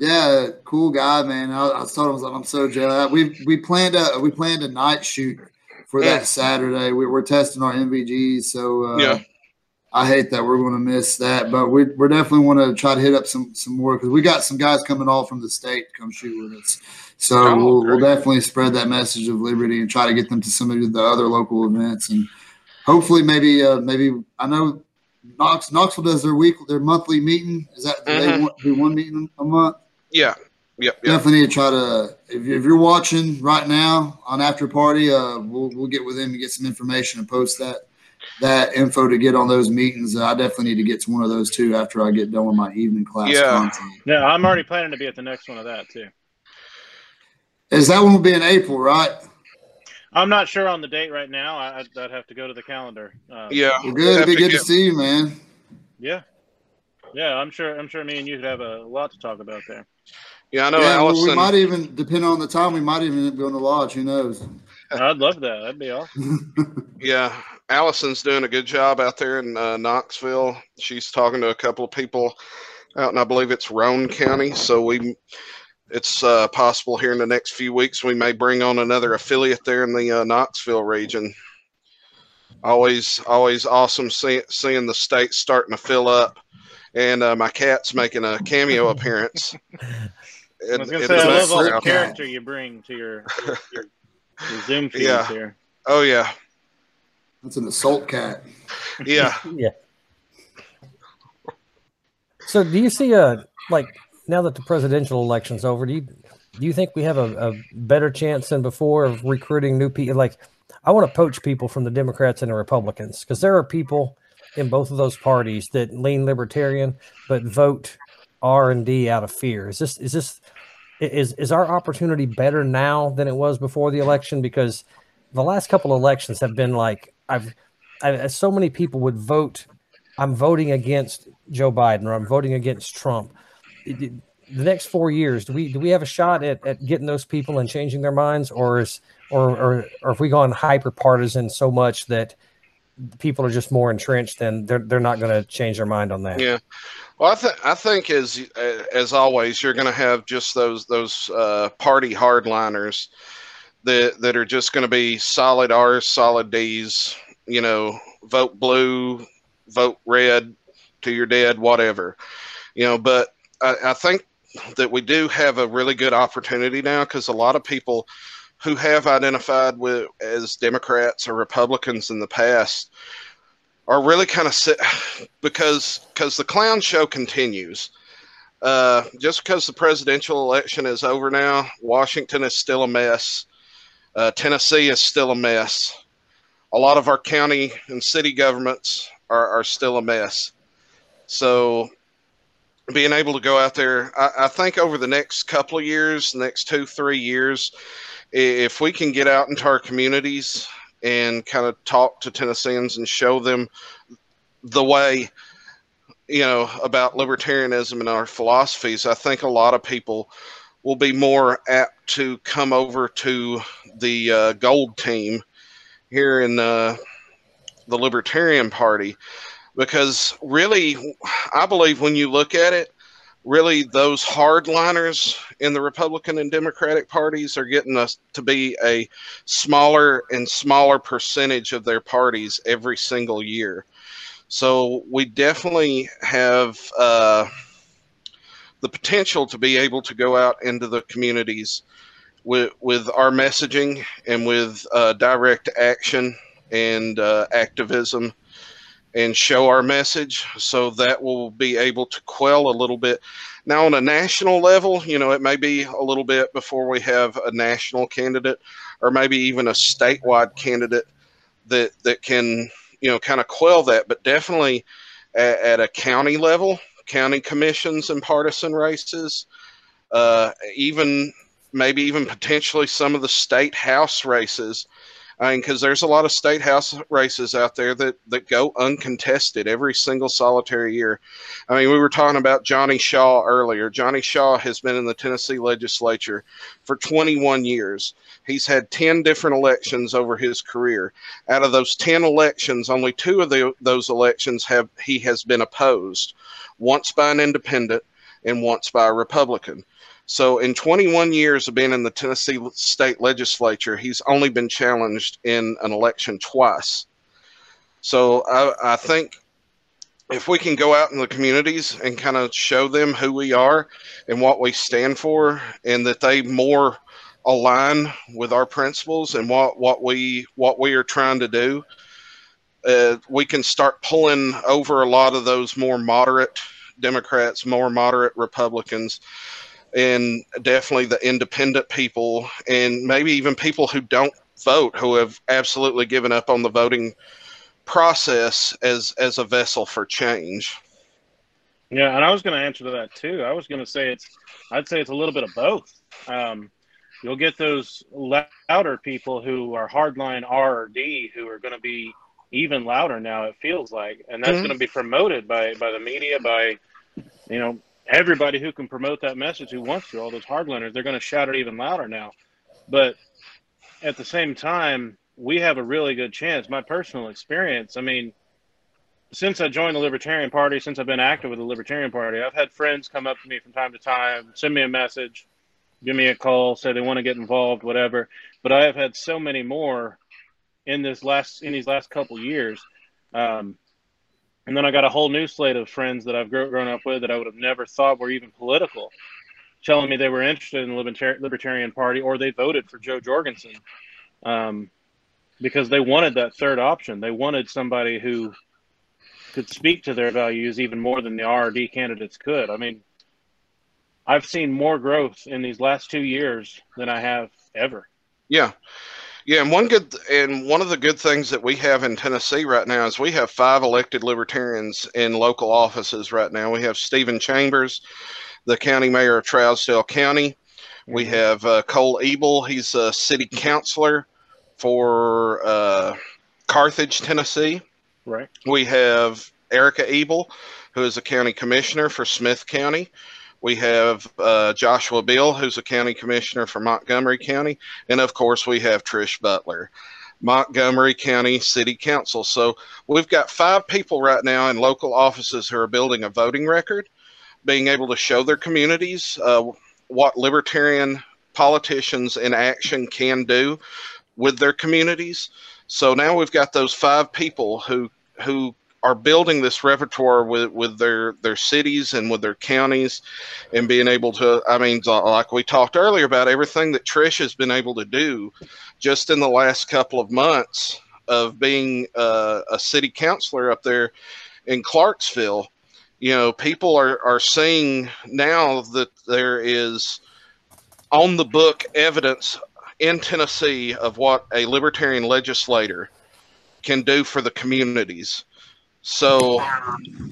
Yeah, cool guy, man. I, I told him I was like, I'm so jealous. We we planned a we planned a night shoot for that Saturday. We, we're testing our NVGs, so uh, Yeah. I hate that we're going to miss that, but we we definitely want to try to hit up some some more because we got some guys coming all from the state to come shoot with us. So Oh, we'll, we'll definitely spread that message of liberty and try to get them to some of the other local events and hopefully maybe uh, maybe I know Knox Knoxville does their week their monthly meeting. Is that do they want, do one meeting a month? Yeah. Yep. Yep. Definitely need to try to if, you- if you're watching right now on after party, uh, we'll we'll get with them and get some information and post that that info to get on those meetings. Uh, I definitely need to get to one of those too after I get done with my evening class Yeah. content. Yeah, I'm already planning to be at the next one of that too. Is that one will be in April, right? I'm not sure on the date right now. I, I'd, I'd have to go to the calendar. Um, Yeah. Well, good. It'd be to good to see you, man. Yeah. Yeah, I'm sure. I'm sure me and you could have a lot to talk about there. Yeah. I know yeah, well, we Allison. might even, depending on the time, we might even be on the lodge. Who knows? I'd love that. That'd be awesome. Yeah, Allison's doing a good job out there in uh, Knoxville. She's talking to a couple of people out and I believe it's Roane County. So we, it's uh, possible here in the next few weeks we may bring on another affiliate there in the uh, Knoxville region. Always, always awesome see, seeing the state starting to fill up, and uh, my cat's making a cameo appearance. I was gonna in say the I love all the character you bring to your, your, your, your Zoom feeds Yeah. here. Oh yeah, That's an assault cat. yeah. Yeah. So, do you see a like now that the presidential election's over? Do you do you think we have a, a better chance than before of recruiting new people? Like, I want to poach people from the Democrats and the Republicans because there are people in both of those parties that lean libertarian but vote R and D out of fear. Is this is this is is our opportunity better now than it was before the election? Because the last couple of elections have been like I've, I, so many people would vote. I'm voting against Joe Biden or I'm voting against Trump. It- the next four years, do we do we have a shot at, at getting those people and changing their minds, or is or or or if we gone hyper partisan so much that people are just more entrenched, then they're they're not going to change their mind on that. Yeah. Well, I think I think as as always, you're going to have just those those uh, party hardliners that that are just going to be solid R's, solid D's. You know, vote blue, vote red to your dead, whatever. You know, but I, I think that we do have a really good opportunity now because a lot of people who have identified with as Democrats or Republicans in the past are really kind of sit because because the clown show continues. Uh, just because the presidential election is over now, Washington is still a mess. Uh, Tennessee is still a mess. A lot of our county and city governments are, are still a mess. So, being able to go out there, I, I think over the next couple of years, next two, three years, if we can get out into our communities and kind of talk to Tennesseans and show them the way, you know, about libertarianism and our philosophies, I think a lot of people will be more apt to come over to the uh, gold team here in uh, the Libertarian Party. Because really, I believe when you look at it, really those hardliners in the Republican and Democratic parties are getting us to be a smaller and smaller percentage of their parties every single year. So we definitely have uh, the potential to be able to go out into the communities with with our messaging and with uh, direct action and uh, activism and show our message so that will be able to quell a little bit. Now on a national level you know it may be a little bit before we have a national candidate or maybe even a statewide candidate that that can you know kind of quell that. But definitely at, at a county level county commissions and partisan races uh, even maybe even potentially some of the state house races I mean, because there's a lot of state house races out there that, that go uncontested every single solitary year. I mean, we were talking about Johnny Shaw earlier. Johnny Shaw has been in the Tennessee legislature for 21 years. He's had 10 different elections over his career. Out of those 10 elections, only two of the, those elections have he has been opposed, once by an independent and once by a Republican. So, in 21 years of being in the Tennessee state legislature, he's only been challenged in an election twice. So, I, I think if we can go out in the communities and kind of show them who we are and what we stand for, and that they more align with our principles and what, what we what we are trying to do, uh, we can start pulling over a lot of those more moderate Democrats, more moderate Republicans and definitely the independent people and maybe even people who don't vote who have absolutely given up on the voting process as as a vessel for change. Yeah and i was going to answer to that too. I was going to say it's i'd say it's a little bit of both. Um, you'll get those louder people who are hardline r or d who are going to be even louder now it feels like. And that's mm-hmm. going to be promoted by by the media by you know everybody who can promote that message who wants to, all those hardliners, they're going to shout it even louder now. But at the same time, we have a really good chance. My personal experience, I mean, since I joined the Libertarian Party, since I've been active with the Libertarian Party, I've had friends come up to me from time to time, send me a message, give me a call, say they want to get involved, whatever. But I have had so many more in this last in these last couple years. Um, and then I got a whole new slate of friends that I've grown up with that I would have never thought were even political, telling me they were interested in the Libertarian Party or they voted for Jo Jorgensen um, because they wanted that third option. They wanted somebody who could speak to their values even more than the RRD candidates could. I mean, I've seen more growth in these last two years than I have ever. Yeah. Yeah, and one good and one of the good things that we have in Tennessee right now is we have five elected libertarians in local offices right now. We have Stephen Chambers, the county mayor of Trousdale County. We mm-hmm. have uh, Cole Ebel. He's a city councilor for uh, Carthage, Tennessee. Right. We have Erica Ebel, who is a county commissioner for Smith County. We have uh, Joshua Bill, who's a county commissioner for Montgomery County. And of course, we have Trish Butler, Montgomery County City Council. So we've got five people right now in local offices who are building a voting record, being able to show their communities uh, what libertarian politicians in action can do with their communities. So now we've got those five people who who are building this repertoire with with their their cities and with their counties and being able to i mean like we talked earlier about everything that trish has been able to do just in the last couple of months of being uh, a city councilor up there in clarksville you know people are are seeing now that there is on the book evidence in tennessee of what a libertarian legislator can do for the communities so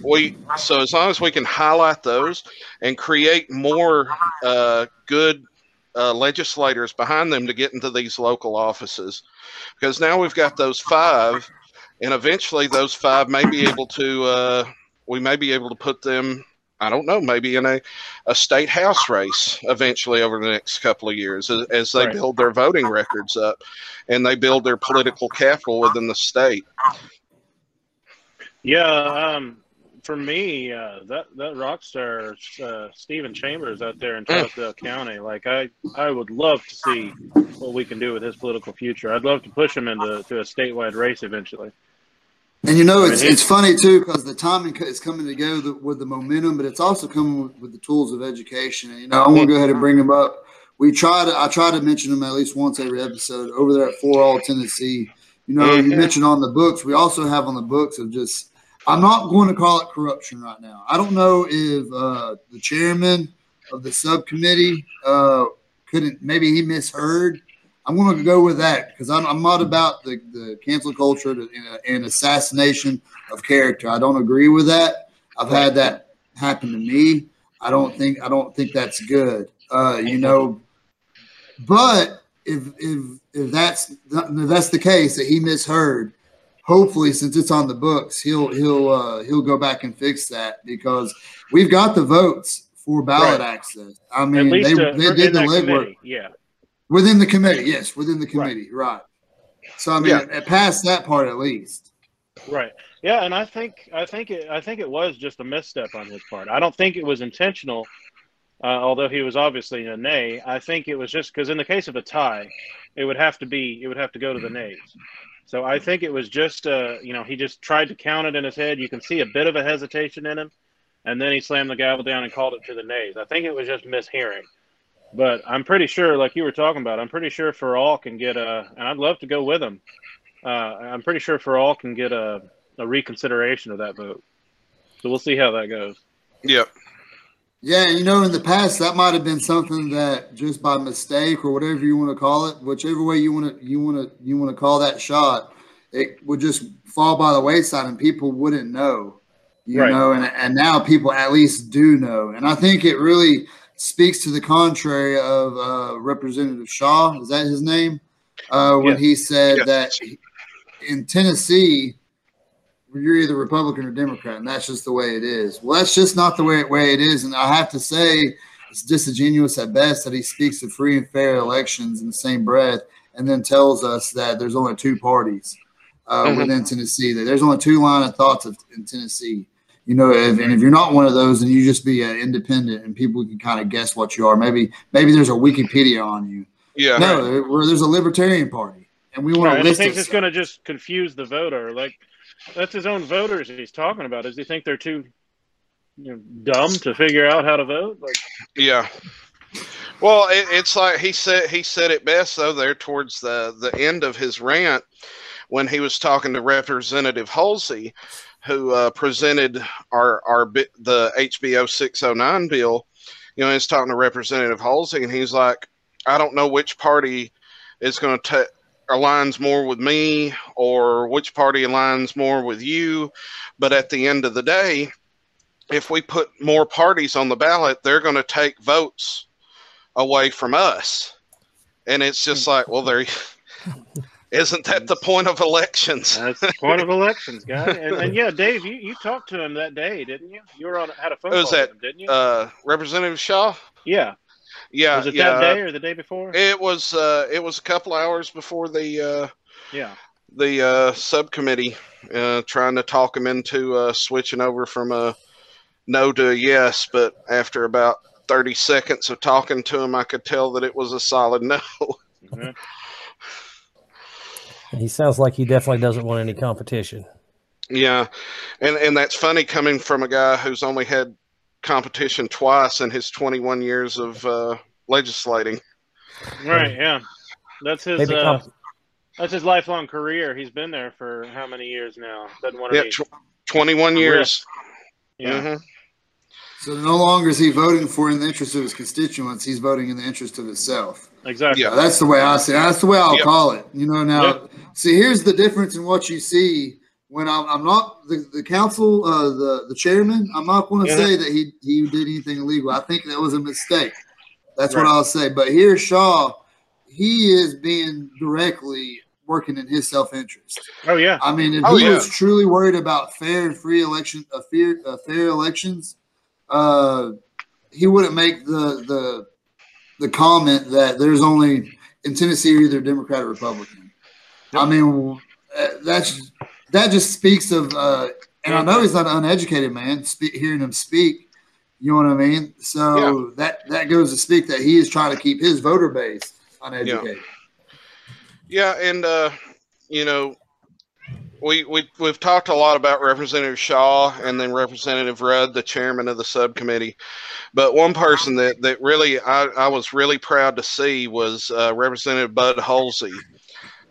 we so as long as we can highlight those and create more uh, good uh, legislators behind them to get into these local offices, because now we've got those five, and eventually those five may be able to uh, we may be able to put them. I don't know, maybe in a, a state house race eventually over the next couple of years as, as they right. build their voting records up and they build their political capital within the state. Yeah, um, for me, uh, that that rock star uh, Stephen Chambers out there in Trousdale County, like I, I would love to see what we can do with his political future. I'd love to push him into to a statewide race eventually. And you know, it's it's funny too because the timing is coming together with the momentum, but it's also coming with, with the tools of education. And, you know, I want to go ahead and bring them up. We try to I try to mention them at least once every episode over there at For All Tennessee. You know, you mentioned on the books. We also have on the books of just I'm not going to call it corruption right now. I don't know if uh, the chairman of the subcommittee uh, couldn't, maybe he misheard. I'm going to go with that because I'm, I'm, not about the, the cancel culture and assassination of character. I don't agree with that. I've had that happen to me. I don't think I don't think that's good. Uh, you know, but if if if that's if that's the case that he misheard, hopefully since it's on the books, he'll he'll uh, he'll go back and fix that because we've got the votes for ballot Right. access. I mean, they, uh, they did the legwork Yeah. within the committee. Yes, within the committee, right? So I mean, Yeah. it past that part at least. Right. Yeah, and I think I think it I think it was just a misstep on his part. I don't think it was intentional, uh, although he was obviously a nay. I think it was just because in the case of a tie, it would have to be it would have to go to the nays. So I think it was just uh, you know he just tried to count it in his head. You can see a bit of a hesitation in him, and then he slammed the gavel down and called it to the nays. I think it was just mishearing. But I'm pretty sure, like you were talking about, I'm pretty sure for all can get a, and I'd love to go with him. Uh, I'm pretty sure for all can get a, a reconsideration of that vote. So we'll see how that goes. Yep. Yeah, and you know, in the past, that might have been something that just by mistake or whatever you want to call it, whichever way you want to you want to you want to call that shot, it would just fall by the wayside and people wouldn't know, you Right. know. And and now people at least do know, and I think it really speaks to the contrary of uh, Representative Shaw. Is that his name? Uh, when Yeah. he said Yes. that in Tennessee, you're either Republican or Democrat, and that's just the way it is. Well, that's just not the way, way it is. And I have to say, it's disingenuous at best that he speaks of free and fair elections in the same breath and then tells us that there's only two parties uh, Mhm. within Tennessee, that there's only two line of thoughts of, in Tennessee. You know, if, and if you're not one of those, then you just be an independent, and people can kind of guess what you are. Maybe, maybe there's a Wikipedia on you. Yeah. No, there- there's a libertarian party, and we want Right, to and he list it's going to just confuse the voter. Like that's his own voters he's talking about. Does he think they're too you know, dumb to figure out how to vote? Like, Yeah. Well, it, it's like he said. He said it best though. There towards the the end of his rant, when he was talking to Representative Hulsey, who uh, presented our our the HBO six hundred nine bill. You know, he's talking to Representative Hulsey, and he's like, "I don't know which party is going to take." Aligns more with me or which party aligns more with you but at the end of the day if we put more parties on the ballot they're going to take votes away from us. And it's just like, well, there isn't that the point of elections? that's the point of elections, guy. And, and yeah, Dave, you, you talked to him that day, didn't you? You were on had a phone It was call that, with him, didn't you? Uh, Representative Shaw? yeah. Yeah, Was it yeah. that day or the day before? It was uh, it was a couple hours before the uh, yeah. the uh, subcommittee uh, trying to talk him into uh, switching over from a no to a yes, but after about thirty seconds of talking to him, I could tell that it was a solid no. Mhm. He sounds like he definitely doesn't want any competition. Yeah, and and that's funny coming from a guy who's only had competition twice in his 21 years of uh, legislating. Right. Yeah. That's his. Uh, that's his lifelong career. He's been there for how many years now? Doesn't want to Yeah, be. tw- 21 years. yeah. Mhm. So no longer is he voting for in the interest of his constituents; he's voting in the interest of himself. Exactly. Yeah. That's the way I see. it. That's the way I'll Yeah. call it. You know. Now, Yeah. see, here's the difference in what you see when I'm, I'm not the, the council, uh, the the chairman. I'm not going to Mhm. say that he he did anything illegal. I think that was a mistake. That's what I'll say. But here, Shaw, he is being directly working in his self interest. Oh yeah. I mean, if Oh, he yeah. was truly worried about fair and free election, uh, fair, uh, fair elections, uh, he wouldn't make the the the comment that there's only in Tennessee either Democrat or Republican. I mean, uh, that's that just speaks of, uh, and I know he's not an uneducated man. Spe- hearing him speak, you know what I mean. So that that goes to speak that he is trying to keep his voter base uneducated. Yeah, and uh, you know, we we we've talked a lot about Representative Shaw and then Representative Rudd, the chairman of the subcommittee. But one person that that really I, I was really proud to see was uh, Representative Bud Hulsey,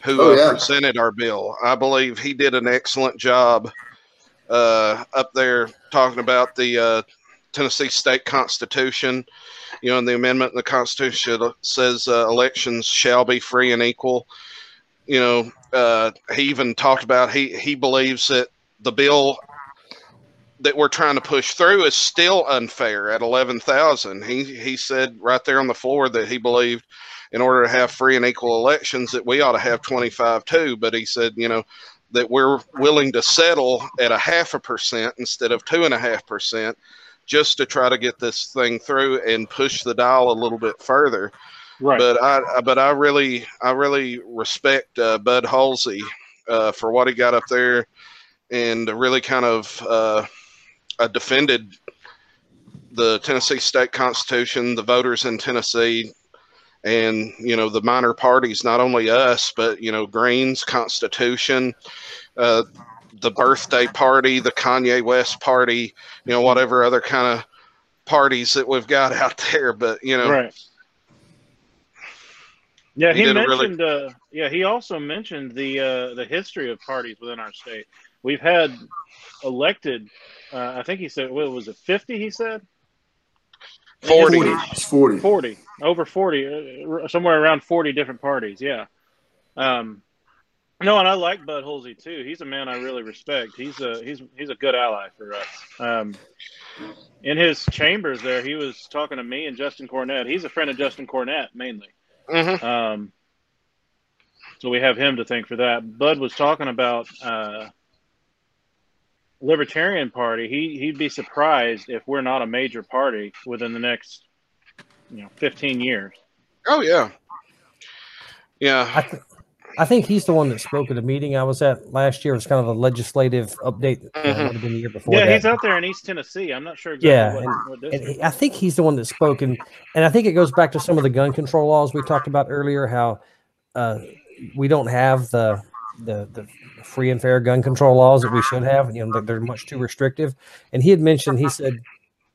who Oh, uh, yeah. presented our bill. I believe he did an excellent job uh, up there talking about the uh, Tennessee state constitution. You know, and the amendment in the Constitution says uh, elections shall be free and equal. You know, uh, he even talked about he he believes that the bill that we're trying to push through is still unfair at eleven thousand. He he said right there on the floor that he believed in order to have free and equal elections, that we ought to have 25 too. But he said, you know, that we're willing to settle at a half a percent instead of two and a half percent just to try to get this thing through and push the dial a little bit further. Right. But I, but I really, I really respect uh, Bud Hulsey uh, for what he got up there, and really kind of uh, uh, defended the Tennessee state constitution, the voters in Tennessee, and you know the minor parties, not only us, but you know Greens, Constitution, uh, the birthday party, the Kanye West party, you know whatever other kind of parties that we've got out there. But you know, right. Yeah, He he, did a really- mentioned. uh, yeah, he also mentioned the uh, the history of parties within our state. We've had elected. Uh, I think he said, what was it, fifty? He said 40. 40. It's 40. forty, over forty, uh, somewhere around forty different parties. Yeah. Um, no, and I like Bud Hulsey too. He's a man I really respect. He's a he's he's a good ally for us. Um, in his chambers there, he was talking to me and Justin Cornett. He's a friend of Justin Cornett mainly. Mhm. Um, so we have him to thank for that. Bud was talking about uh, Libertarian Party. He he'd be surprised if we're not a major party within the next, you know, fifteen years. oh yeah, yeah. I, th- I think he's the one that spoke at a meeting I was at last year. It was kind of a legislative update. Uh, Mhm. might have been the year before. yeah, that. he's out there in East Tennessee. I'm not sure exactly Yeah, what, and- what And he- I think he's the one that spoke, and and I think it goes back to some of the gun control laws we talked about earlier. How uh, we don't have the, the the free and fair gun control laws that we should have. You know, they're, they're much too restrictive. And he had mentioned, he said,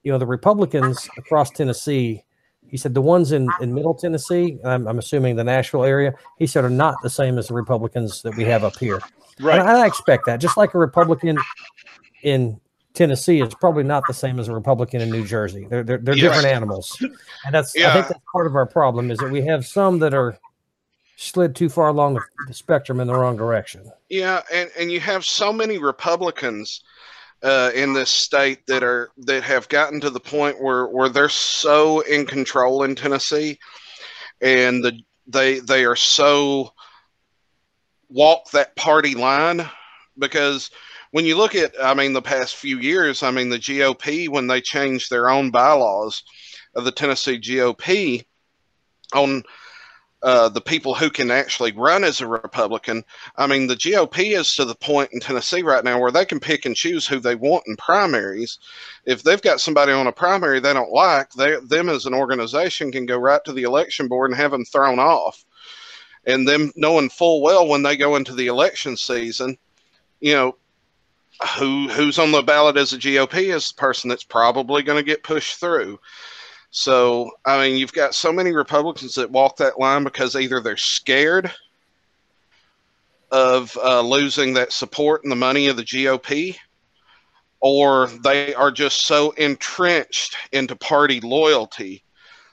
you know, the Republicans across Tennessee. He said the ones in, in Middle Tennessee, I'm, I'm assuming the Nashville area, he said are not the same as the Republicans that we have up here. right. And I expect that. Just like a Republican in Tennessee is probably not the same as a Republican in New Jersey. They're they're, they're Yes. different animals, and that's I think that's part of our problem is that we have some that are slid too far along the, the spectrum in the wrong direction. Yeah, and, and you have so many Republicans uh, in this state that are that have gotten to the point where, where they're so in control in Tennessee, and the they they are so walk that party line because when you look at I mean the past few years, I mean the GOP when they changed their own bylaws of the Tennessee GOP on uh, the people who can actually run as a Republican. I mean, the GOP is to the point in Tennessee right now where they can pick and choose who they want in primaries. If they've got somebody on a primary they don't like, they them as an organization can go right to the election board and have them thrown off. And them knowing full well when they go into the election season, you know, who who's on the ballot as a GOP is the person that's probably going to get pushed through. So, I mean, you've got so many Republicans that walk that line because either they're scared of uh, losing that support and the money of the GOP, or they are just so entrenched into party loyalty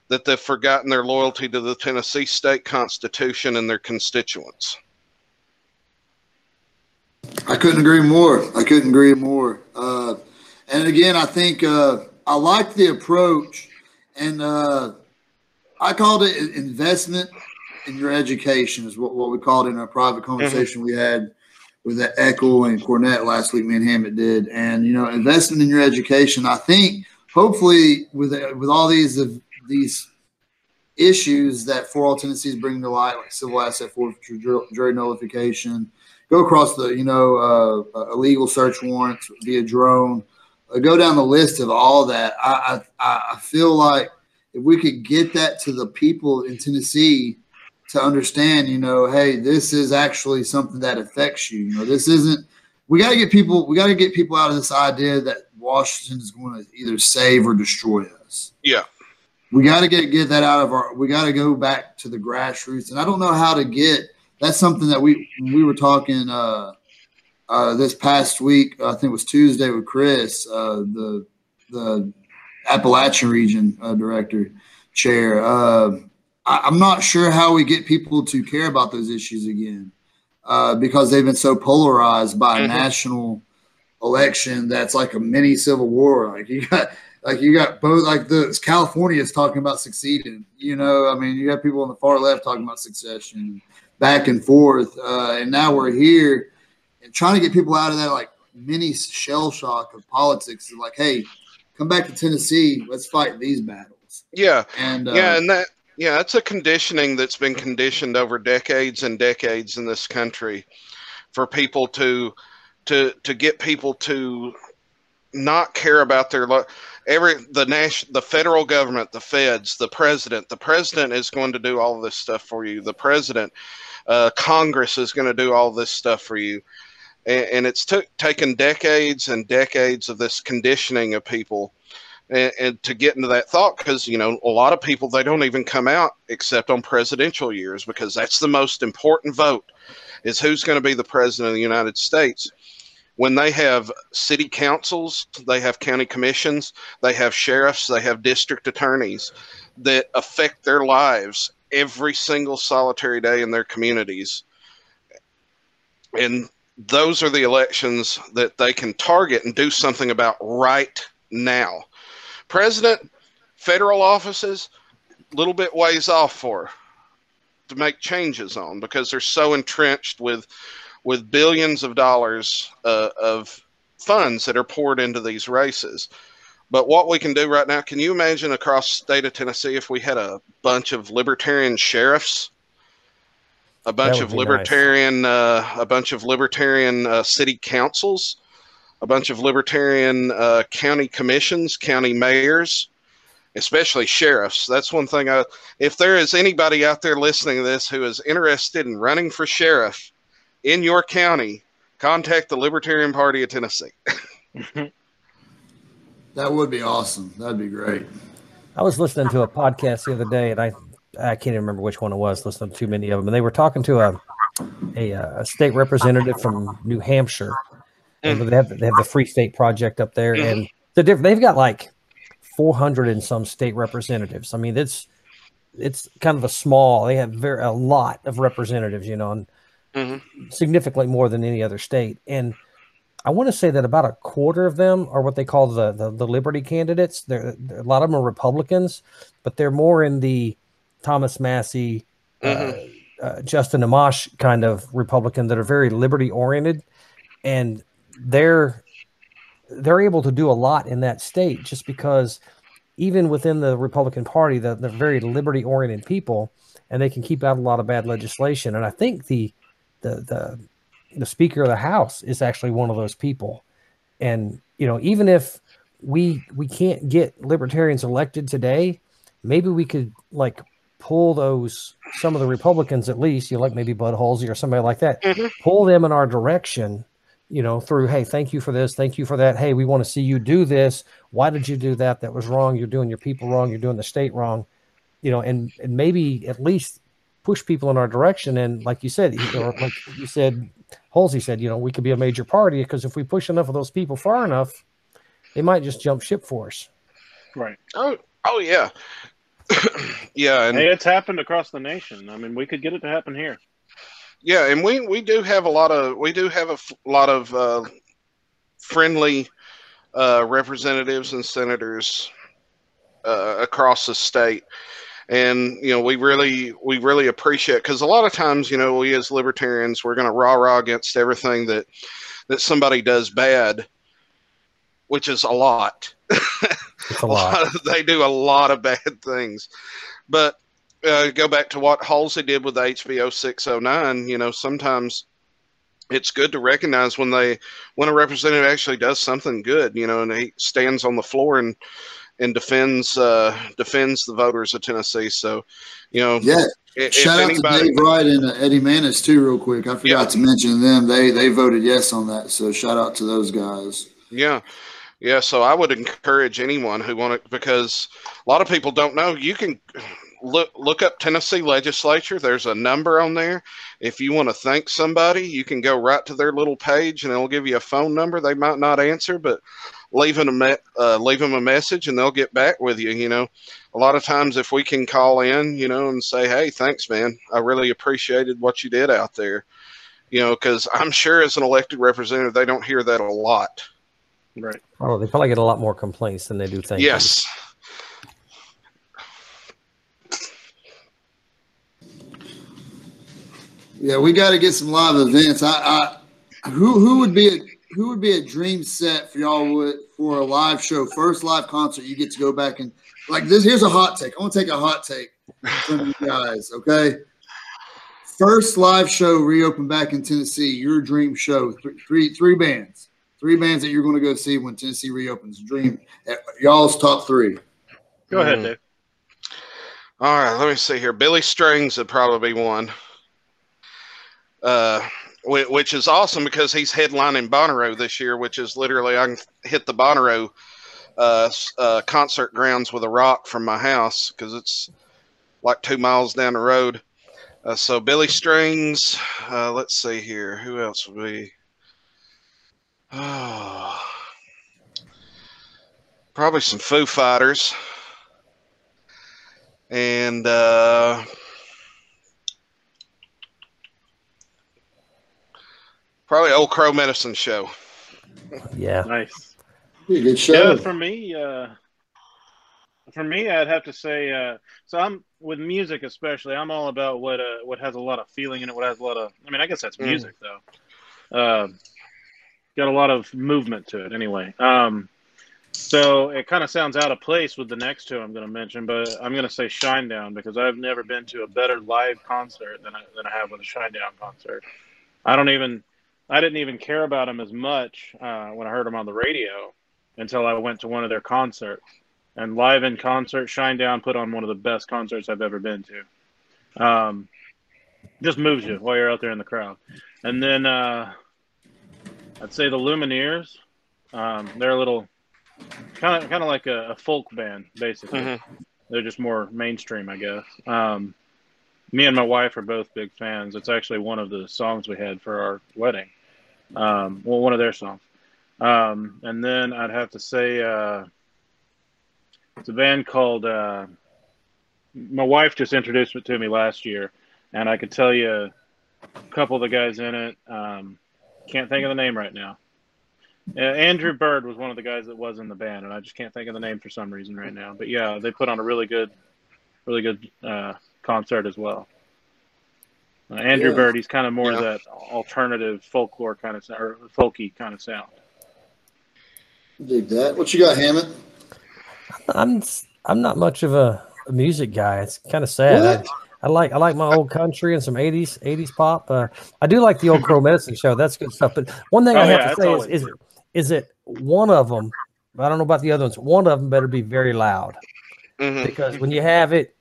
that they've forgotten their loyalty to the Tennessee state constitution and their constituents. I couldn't agree more. I couldn't agree more. Uh, and again, I think uh, I like the approach, and uh, I called it in- investment in your education is what, what we called it in our private conversation we had with that Eckel and Cornett last week. Me and Hammett did, and you know, investment in your education. I think hopefully with with all these of these issues that For All Tennessee is bringing to light, like civil asset forfeiture, jury- nullification go across the you know uh, illegal search warrants via drone go down the list of all that I, I i feel like if we could get that to the people in tennessee to understand you know hey this is actually something that affects you. You know this isn't we got to get people we got to get people out of this idea that washington is going to either save or destroy us. Yeah. we got to get get that out of our we got to go back to the grassroots. And i don't know how to get that's something that we we were talking uh, uh, this past week. I think it was Tuesday with Chris, uh, the the Appalachian region uh, director chair. Uh, I, I'm not sure how we get people to care about those issues again uh, because they've been so polarized by a Mhm. national election that's like a mini civil war. Like you got like you got both like the California is talking about succeeding. You know, I mean, you have people on the far left talking about succession, back and forth, uh, and now we're here trying to get people out of that like mini shell shock of politics. Is like, hey, come back to Tennessee, let's fight these battles. Yeah, And uh, yeah, and that yeah, that's a conditioning that's been conditioned over decades and decades in this country for people to to to get people to not care about their lo- every the national the federal government the feds the president the president is going to do all this stuff for you the president uh, congress is going to do all this stuff for you and, and it's taken decades and decades of this conditioning of people and, and to get into that thought because you know a lot of people they don't even come out except on presidential years because that's the most important vote is who's going to be the president of the united states. When they have city councils they have county commissions they have sheriffs they have district attorneys that affect their lives every single solitary day in their communities. And those are the elections that they can target and do something about right now president, federal offices, a little bit ways off for to make changes on because they're so entrenched with with billions of dollars uh, of funds that are poured into these races. But what we can do right now, can you imagine across state of Tennessee if we had a bunch of libertarian sheriffs, a bunch of be nice. libertarian, uh, a bunch of libertarian uh, city councils, a bunch of libertarian uh, county commissions, county mayors, especially sheriffs. That's one thing. I, if there is anybody out there listening to this who is interested in running for sheriff in your county, contact the Libertarian Party of Tennessee. that would be awesome. That'd be great. I was listening to a podcast the other day, and I I can't even remember which one it was. Listening to too many of them, and they were talking to a a, uh, a state representative from New Hampshire. And they have they have the Free State Project up there, and the diff- they've got like four hundred and some state representatives. I mean, it's it's kind of a small. They have very a lot of representatives, you know, and Mhm. significantly more than any other state. And I want to say that about a quarter of them are what they call the the, the Liberty candidates. They're, they're- a lot of them are Republicans, but they're more in the Thomas Massie, uh, uh, Justin Amash kind of Republican that are very liberty oriented, and they're they're able to do a lot in that state just because even within the Republican Party, the, they're very liberty oriented people, and they can keep out a lot of bad legislation. And I think the the the the Speaker of the House is actually one of those people. And you know, even if we we can't get libertarians elected today, maybe we could like pull those some of the Republicans at least, you know, like maybe Bud Hulsey or somebody like that, Mhm. pull them in our direction. You know, through hey, thank you for this, thank you for that. Hey, we want to see you do this. Why did you do that? That was wrong. You're doing your people wrong. You're doing the state wrong. You know, and and maybe at least push people in our direction. And like you said, you- or like you said, Hulsey said, you know, we could be a major party because if we push enough of those people far enough, they might just jump ship for us. Right. Oh, oh yeah, yeah, and Hey, it's happened across the nation. I mean, we could get it to happen here. yeah, and we we do have a lot of we do have a f- lot of uh, friendly uh, representatives and senators uh, across the state, and you know we really we really appreciate because a lot of times you know we as libertarians we're going to rah rah against everything that that somebody does bad, which is a lot. It's a lot. of they do a lot of bad things. But uh, go back to what Hulsey did with HBO 609. You know, sometimes it's good to recognize when they when a representative actually does something good. You know, and he stands on the floor and and defends uh, defends the voters of Tennessee. So, you know, Yeah. if Shout out anybody, to Dave Wright and uh, Eddie Mannis too, real quick. I forgot Yeah. to mention them. They they voted yes on that. So shout out to those guys. Yeah. Yeah, so I would encourage anyone who want to because a lot of people don't know. You can look look up Tennessee legislature. There's a number on there. If you want to thank somebody, you can go right to their little page and it'll give you a phone number. They might not answer, but leave them a uh, leave them a message and they'll get back with you. You know, a lot of times if we can call in, you know, and say, "Hey, thanks, man. I really appreciated what you did out there." You know, because I'm sure as an elected representative, they don't hear that a lot Right. Oh, they probably get a lot more complaints than they do things. Yes. Yeah, we got to get some live events. I, I who who would be a who would be a dream set for y'all would for a live show, first live concert? You get to go back and like this. Here's a hot take. I want to take a hot take from you guys. Okay, first live show reopen back in Tennessee. Your dream show. Three three, three bands. Three bands that you're going to go see when Tennessee reopens. Dream. Y'all's top three. Go ahead, Mhm. Dave. All right, let me see here. Billy Strings would probably be one. Uh, which is awesome because he's headlining Bonnaroo this year, which is literally I can hit the Bonnaroo uh, uh, concert grounds with a rock from my house because it's like two miles down the road. Uh, so Billy Strings. Uh, let's see here. Who else would be? Oh, probably some Foo Fighters and uh, probably Old Crow Medicine Show. Yeah. Nice. Be a good Yeah, for me, uh, for me, I'd have to say. Uh, so I'm with music, especially. I'm all about what uh, what has a lot of feeling in it. What has a lot of. I mean, I guess that's Mm. music though. Uh, got a lot of movement to it, anyway. Um, so it kind of sounds out of place with the next two I'm going to mention, but I'm going to say Shinedown because I've never been to a better live concert than I, than I have with a Shinedown concert. I don't even, I didn't even care about them as much uh, when I heard them on the radio until I went to one of their concerts. And live in concert, Shinedown put on one of the best concerts I've ever been to. Um, just moves you while you're out there in the crowd. And then uh, I'd say the Lumineers. Um, they're a little kind of kind of like a, a folk band, basically. Mhm. They're just more mainstream, I guess. Um, me and my wife are both big fans. It's actually one of the songs we had for our wedding. Um, well, one of their songs. Um, and then I'd have to say uh, it's a band called. Uh, my wife just introduced it to me last year, and I could tell you a couple of the guys in it. Um, can't think of the name right now. Uh, Andrew Bird was one of the guys that was in the band, and I just can't think of the name for some reason right now. But yeah, they put on a really good, really good uh, concert as well. Uh, Andrew Yeah. Bird, he's kind of more Yeah. of that alternative folklore kind of or folky kind of sound. Dig that. What you got, Hammond? I'm I'm not much of a, a music guy. It's kind of sad. What? I, I like I like my old country and some '80s '80s pop. Uh, I do like the old Crow Medicine Show. That's good stuff. But one thing Oh, I have yeah, to say is, is good. is it one of them? I don't know about the other ones. One of them better be very loud Mhm. because when you have it,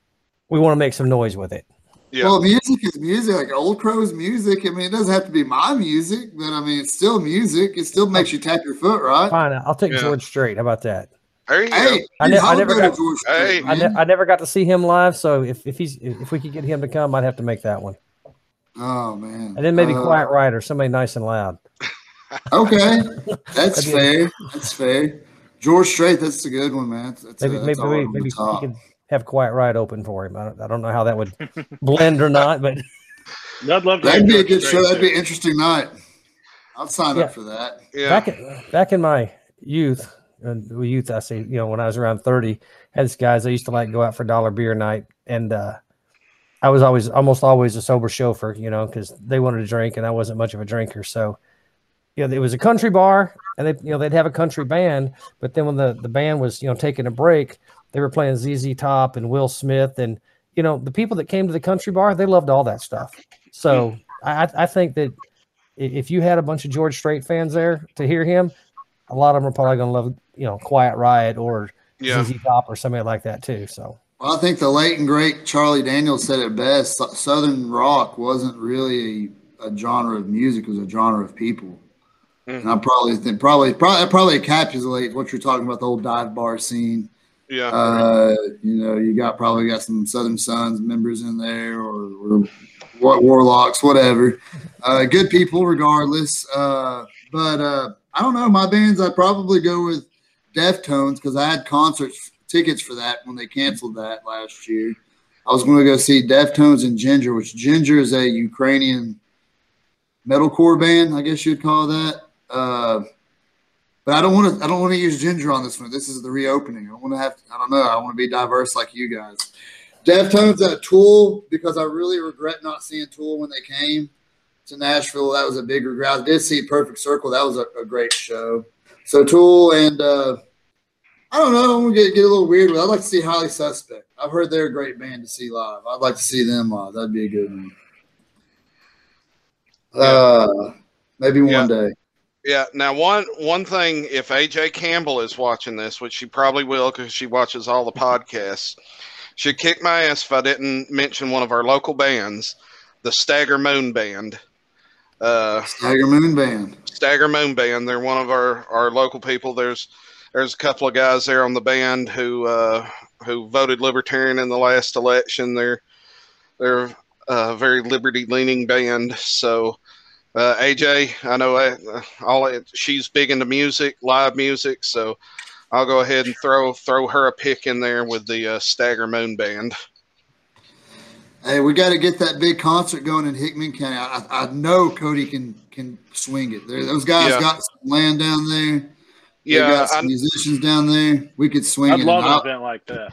we want to make some noise with it. Yeah. Well, music is music. Like Old Crow's music. I mean, it doesn't have to be my music, but I mean, it's still music. It still makes you tap your foot, right? Fine, I'll take Yeah. George Strait. How about that? There you go. Hey, I ne- I never got- George Hey. I, ne- I never got to see him live, so if, if he's if we could get him to come, I'd have to make that one, oh man. and then maybe Uh, Quiet Riot or somebody nice and loud. Okay, that's fair. That's fair. George Strait, that's a good one, man. That's, Maybe a, that's maybe we, maybe we top. could have Quiet Riot open for him. I don't, I don't know how that would blend or not, but I'd love to. That'd hear be a good Strait, show. That'd be an interesting night. I'll sign Yeah. up for that. Yeah. back in, back in my youth, and with youth, I say, you know, when I was around 30, had these guys, I used to like go out for dollar beer night. And uh, I was always, almost always a sober chauffeur, you know, because they wanted to drink and I wasn't much of a drinker. So, you know, it was a country bar and they, you know, they'd have a country band. But then when the, the band was, you know, taking a break, they were playing ZZ Top and Will Smith. And, you know, the people that came to the country bar, they loved all that stuff. So I, I think that if you had a bunch of George Strait fans there to hear him, a lot of them are probably going to love, you know, Quiet Riot or Yeah. ZZ Top or somebody like that too. So Well, I think the late and great Charlie Daniels said it best. Southern rock wasn't really a, a genre of music; it was a genre of people. And I probably think probably probably that probably encapsulates what you're talking about the old dive bar scene. Yeah. Uh, you know, you got probably got some Southern Sons members in there, or, or what Warlocks, whatever. Uh, good people, regardless. Uh, but uh, I don't know. My bands, I'd probably go with Deftones because I had concert tickets for that when they canceled that last year. I was going to go see Deftones and Jinjer, which Jinjer is a Ukrainian metalcore band, I guess you'd call that. Uh, But I don't want to. I don't want to use Jinjer on this one. This is the reopening. I want to have. I don't know. I want to be diverse like you guys. Deftones at Tool because I really regret not seeing Tool when they came to Nashville. That was a big regret. I did see Perfect Circle. That was a, a great show. So Tool and uh, I don't know. I'm gonna get, get a little weird, but I'd like to see Highly Suspect. I've heard they're a great band to see live. I'd like to see them live. That'd be a good one. Uh, maybe one Yeah. day. Yeah. Now, one one thing, if AJ Campbell is watching this, which she probably will because she watches all the podcasts, she'd kick my ass if I didn't mention one of our local bands, the Stagger Moon Band. Uh, Tiger Moon Band. Stagger Moon Band. They're one of our, our local people. There's there's a couple of guys there on the band who uh, who voted Libertarian in the last election. They're they're a very liberty leaning band. So uh, AJ, I know uh, all it, she's big into music, live music. So I'll go ahead and throw throw her a pick in there with the uh, Stagger Moon Band. Hey, we got to get that big concert going in Hickman County. I, I I know Cody can can swing it. There, those guys Yeah. got some land down there. They Yeah, got some I, musicians down there. We could swing I'd it. love an event like that.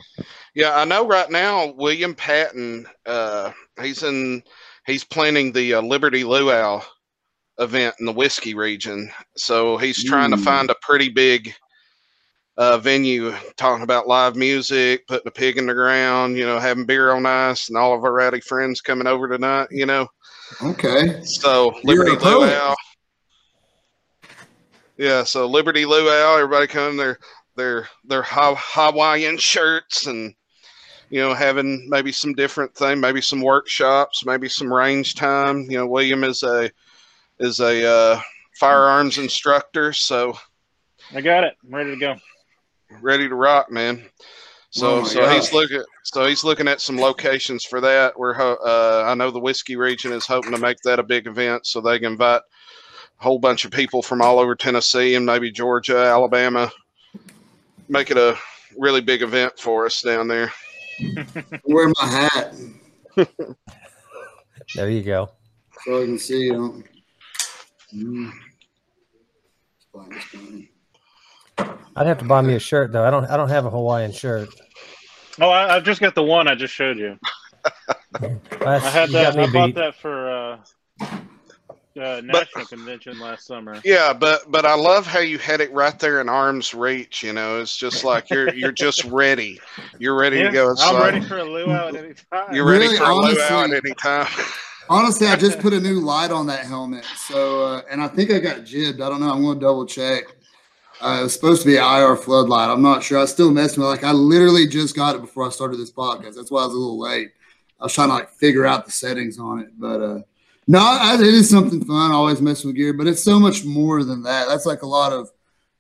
Yeah, I know right now William Patton, uh, he's in he's planning the uh, Liberty Luau event in the whiskey region. So he's trying to Mm. find a pretty big uh, venue, talking about live music, putting a pig in the ground, you know, having beer on ice, and all of our rowdy friends coming over tonight. You know, Okay. so Liberty a. Luau. Yeah, so Liberty Luau, everybody come their their their Hawaiian shirts and you know having maybe some different thing, maybe some workshops, maybe some range time. You know, William is a is a uh, firearms instructor, so I got it. I'm ready to go. Ready to rock, man. So Oh my so he's looking so he's looking at some locations for that. We're ho- uh, I know the whiskey region is hoping to make that a big event, so they can invite a whole bunch of people from all over Tennessee and maybe Georgia, Alabama. Make it a really big event for us down there. Wear my hat There you go. so I can see you. Mm. Fine, it's fine. I'd have to buy me a shirt though. I don't. I don't have a Hawaiian shirt. Oh, I, I've just got the one I just showed you. I had you got that. me I bought beat. that for uh, uh, national convention last summer. Yeah, but but I love how you had it right there in arm's reach. You know, it's just like you're you're just ready. You're ready Yeah, to go. It's I'm ready for a luau at any time. You're ready Really, for a luau at honestly- any time. Honestly, I just put a new light on that helmet. So, uh, and I think I got jibbed. I don't know. I'm going to double check. Uh, it was supposed to be an IR floodlight. I'm not sure. I still messing with it. Like, I literally just got it before I started this podcast. That's why I was a little late. I was trying to like figure out the settings on it. But uh, no, I, it is something fun. I always mess with gear, but it's so much more than that. That's like a lot of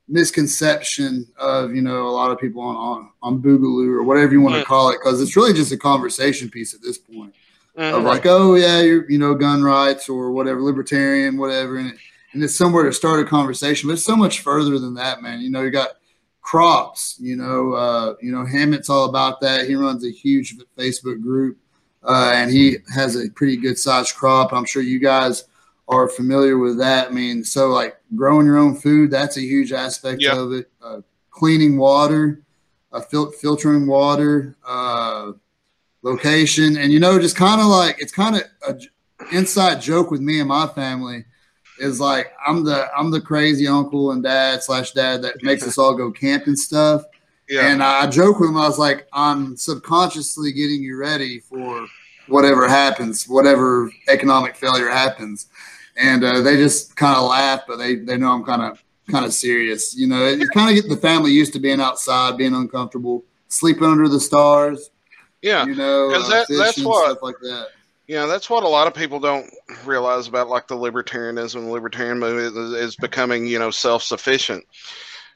misconception of, you know, a lot of people on, on, on Boogaloo or whatever you want to Mm. call it. Cause it's really just a conversation piece at this point of Mhm. like, oh yeah, you're you know gun rights or whatever, libertarian, whatever, and it, and it's somewhere to start a conversation. But it's so much further than that, man. You know, you got crops. You know, uh, you know Hammett's all about that. He runs a huge Facebook group, uh, and he has a pretty good sized crop. I'm sure you guys are familiar with that. I mean, so like growing your own food, that's a huge aspect Yeah. of it. Uh, cleaning water, uh, fil- filtering water. Uh, location and you know just kind of like it's kind of a j- inside joke with me and my family is like i'm the i'm the crazy uncle and dad slash dad that makes us all go camp and stuff Yeah. and i joke with him i was like i'm subconsciously getting you ready for whatever happens whatever economic failure happens and uh, they just kind of laugh but they they know i'm kind of kind of serious you know you kind of get the family used to being outside being uncomfortable sleeping under the stars yeah. you know, uh, that- that's what- stuff like that. Yeah, that's what a lot of people don't realize about like the libertarianism, libertarian movement is, is becoming, you know, self-sufficient.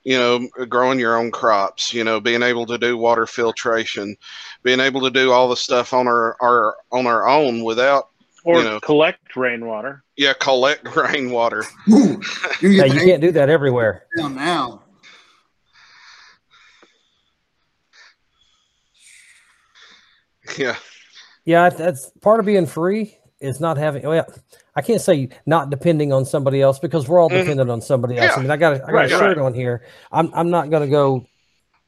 You know, growing your own crops, you know, being able to do water filtration, being able to do all the stuff on our, our on our own without, Or you know. collect rainwater. yeah, collect rainwater. Ooh, you Yeah, you can't do that everywhere. down now. Yeah, Yeah, that's part of being free is not having. Well, I can't say not depending on somebody else because we're all Mhm. dependent on somebody else. I mean, I got a, I got Right, a shirt right. on here. I'm I'm not going to go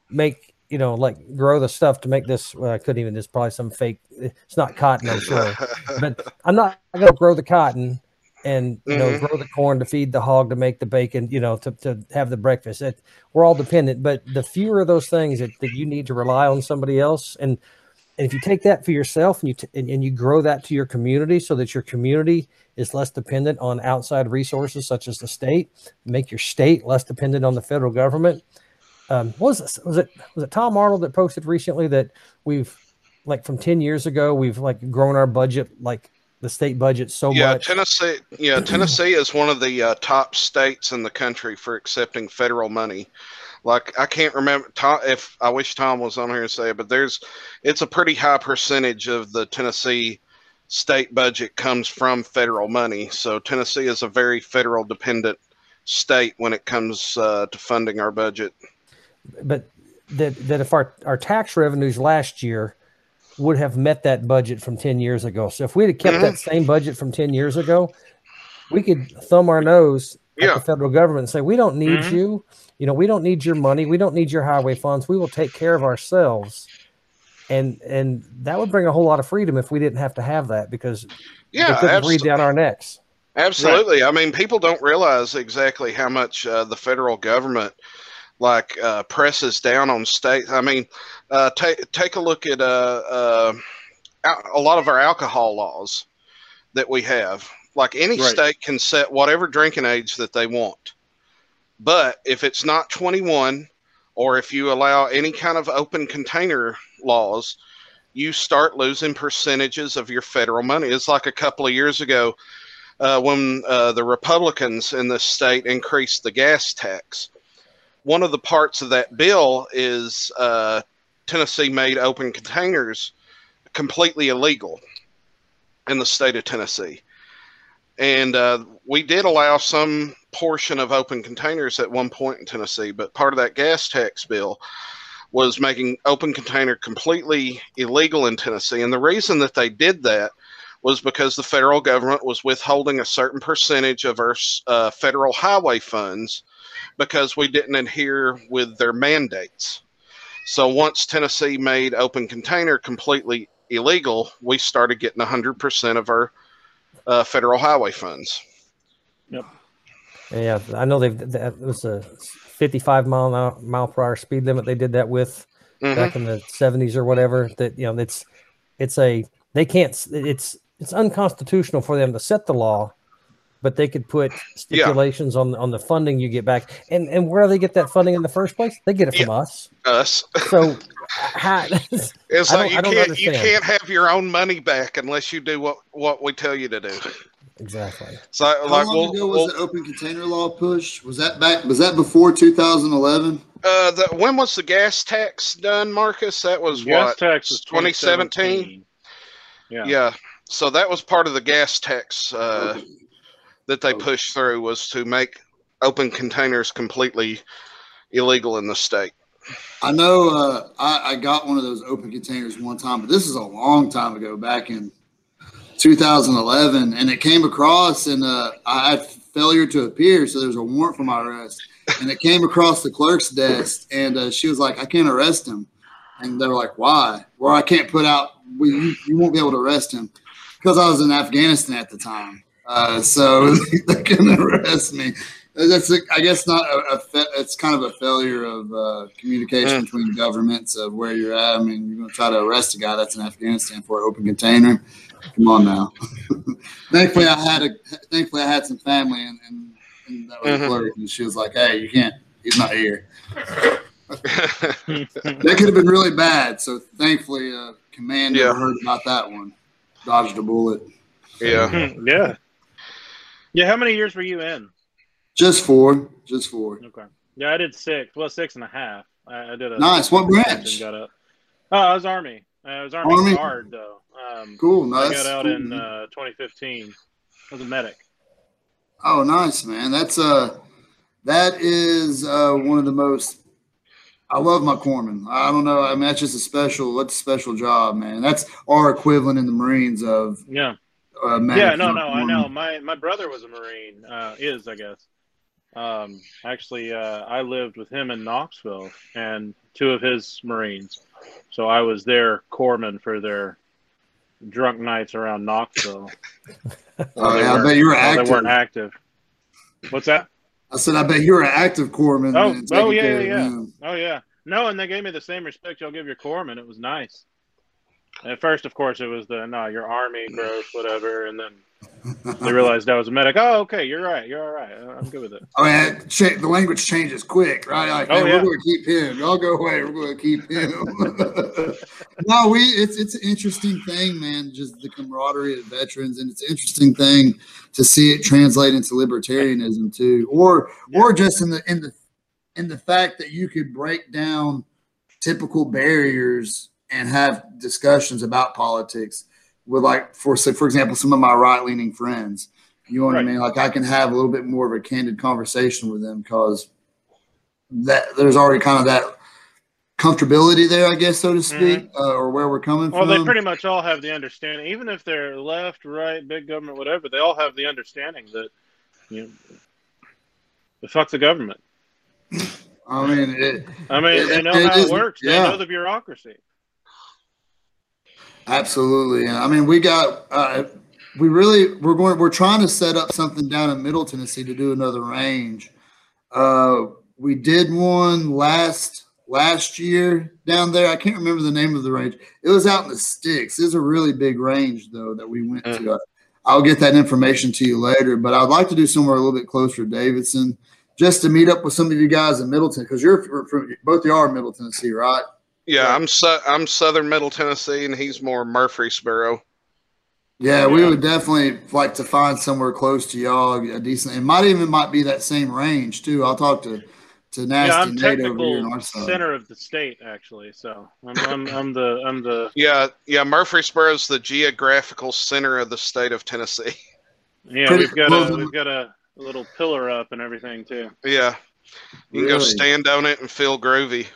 make you know like grow the stuff to make this. Well, I couldn't even. This probably some fake. It's not cotton, I'm sure, but I'm not going to grow the cotton and you know Mhm. grow the corn to feed the hog to make the bacon. You know to to have the breakfast. It, we're all dependent, but the fewer of those things that, that you need to rely on somebody else and and if you take that for yourself and you t- and, and you grow that to your community so that your community is less dependent on outside resources such as the state make your state less dependent on the federal government um, what was it, was it was it tom arnold that posted recently that we've like from 10 years ago we've like grown our budget like the state budget so yeah, much Tennessee. Yeah, Tennessee is one of the uh, top states in the country for accepting federal money. Like I can't remember Tom, if I wish Tom was on here to say it, but there's it's a pretty high percentage of the Tennessee state budget comes from federal money. So Tennessee is a very federal dependent state when it comes uh, to funding our budget. but that that if our our tax revenues last year would have met that budget from 10 years ago. So if we'd have kept Mhm. that same budget from 10 years ago, we could thumb our nose Yeah. the federal government and say, we don't need Mhm. you. You know, we don't need your money. We don't need your highway funds. We will take care of ourselves. And and that would bring a whole lot of freedom if we didn't have to have that because Yeah, they couldn't breathe down our necks. Absolutely. I mean, people don't realize exactly how much uh, the federal government like uh, presses down on states. I mean, uh, take take a look at uh, uh, a lot of our alcohol laws that we have. Like any Right. state can set whatever drinking age that they want, but if it's not 21, or if you allow any kind of open container laws, you start losing percentages of your federal money. It's like a couple of years ago uh, when uh, the Republicans in this state increased the gas tax. One of the parts of that bill is uh, Tennessee made open containers completely illegal in the state of Tennessee. And uh, we did allow some portion of open containers at one point in Tennessee, but part of that gas tax bill was making open container completely illegal in Tennessee. And the reason that they did that was because the federal government was withholding a certain percentage of our uh, federal highway funds because we didn't adhere with their mandates. So once Tennessee made open container completely illegal, we started getting 100% of our uh, federal highway funds. Yep. Yeah, I know they've that was a 55 mile mile per hour speed limit. They did that with Mhm. back in the 70s or whatever. That you know, it's it's a they can't. It's it's unconstitutional for them to set the law, but they could put stipulations on on the funding you get back. And and where do they get that funding in the first place? They get it from us. Us. So, how, It's I like don't- you I don't can't you can't have your own money back unless you do what what we tell you to do. exactly. So How like long we'll, ago was we'll the open container law pushed? Was that back? Was that before 2011? uh the, when was the gas tax done, Marcus? That was Gas what tax was 2017? 2017. Yeah. Yeah. So that was part of the gas tax uh, Okay. That they pushed through was to make open containers completely illegal in the state. I know uh, I, I got one of those open containers one time, but this is a long time ago, back in 2011, and it came across, and uh, I had failure to appear, so there's a warrant for my arrest, and it came across the clerk's desk, and uh, she was like, "I can't arrest him," and they were like, "Why?" Well, I can't put out. Well, you, you won't be able to arrest him because I was in Afghanistan at the time, uh, so they couldn't arrest me. That's, a, I guess, not a, a fa- it's kind of a failure of uh, communication Mm. between governments of where you're at. I mean, you're going to try to arrest a guy that's in Afghanistan for an open container. Come on now. thankfully, I had a thankfully I had some family, and, and, and that was Mhm. a clerk, and she was like, "Hey, you can't. He's not here." Mm-hmm. That could have been really bad. So thankfully, uh, command Yeah. never heard about that one. Dodged a bullet. yeah. yeah. Yeah. How many years were you in? Just four. Just four. Okay. Yeah, I did six. Well, six and a half. I, I did a Nice. What branch? Got up. Oh, I was Army. Uh, I was Army, Army? Guard though. Um, Cool. No, I got out cool, in uh, 2015. I was a medic. Oh, nice, man. That's uh, that is uh one of the most. I love my corpsman. I don't know. I mean, that's just a special. That's a special job, man. That's our equivalent in the Marines of Yeah. Uh, yeah, no, no, I know. My my brother was a Marine. Uh, is I guess. Um, actually, uh, I lived with him in Knoxville, and two of his Marines. So I was their corpsman for their drunk nights around Knoxville. Oh, yeah, I bet you were active. They weren't active. What's that? I said, I bet you were an active corpsman. Oh, oh, yeah, yeah, yeah. Oh yeah. No, and they gave me the same respect y'all give your corpsman. It was nice. At first, of course, it was the no, your army gross, whatever, and then they realized I was a medic. Oh, okay, you're right. You're all right. I'm good with it. Oh yeah, cha- the language changes quick, right? Like, Oh, yeah. we're going to keep him. Y'all go away. We're going to keep him. no, we. It's it's an interesting thing, man. Just the camaraderie of veterans, and it's an interesting thing to see it translate into libertarianism too, or or just in the in the in the fact that you could break down typical barriers and have discussions about politics with like for say for example some of my right leaning friends. You know what I mean? Like I can have a little bit more of a candid conversation with them because that there's already kind of that comfortability there, I guess, so to speak, uh, or where we're coming Mm-hmm. Well, they pretty much all have the understanding, even if they're left, right, big government, whatever. They all have the understanding that you know, the fuck the government. I mean, it, I mean, It- they know it how it works. They know the bureaucracy. Absolutely. I mean, we got uh, we really we're going we're trying to set up something down in Middle Tennessee to do another range. Uh, we did one last last year down there. I can't remember the name of the range. It was out in the sticks. It's a really big range though that we went to. I'll get that information to you later, but I'd like to do somewhere a little bit closer to Davidson, just to meet up with some of you guys in Middleton because you're from, from both you are in Middle Tennessee, right? Yeah, I'm su- I'm Southern Middle Tennessee, and he's more Murfreesboro. Yeah, we would definitely like to find somewhere close to y'all, a decent. It might even might be that same range too. I'll talk to to Nasty yeah, I'm Nate over here in our side. center of the state, actually. So I'm, I'm, I'm the I'm the Yeah, yeah, Murfreesboro is the geographical center of the state of Tennessee. yeah. Pretty we've got close. a we've got a, a little pillar up and everything too. Yeah, you can go stand on it and feel groovy.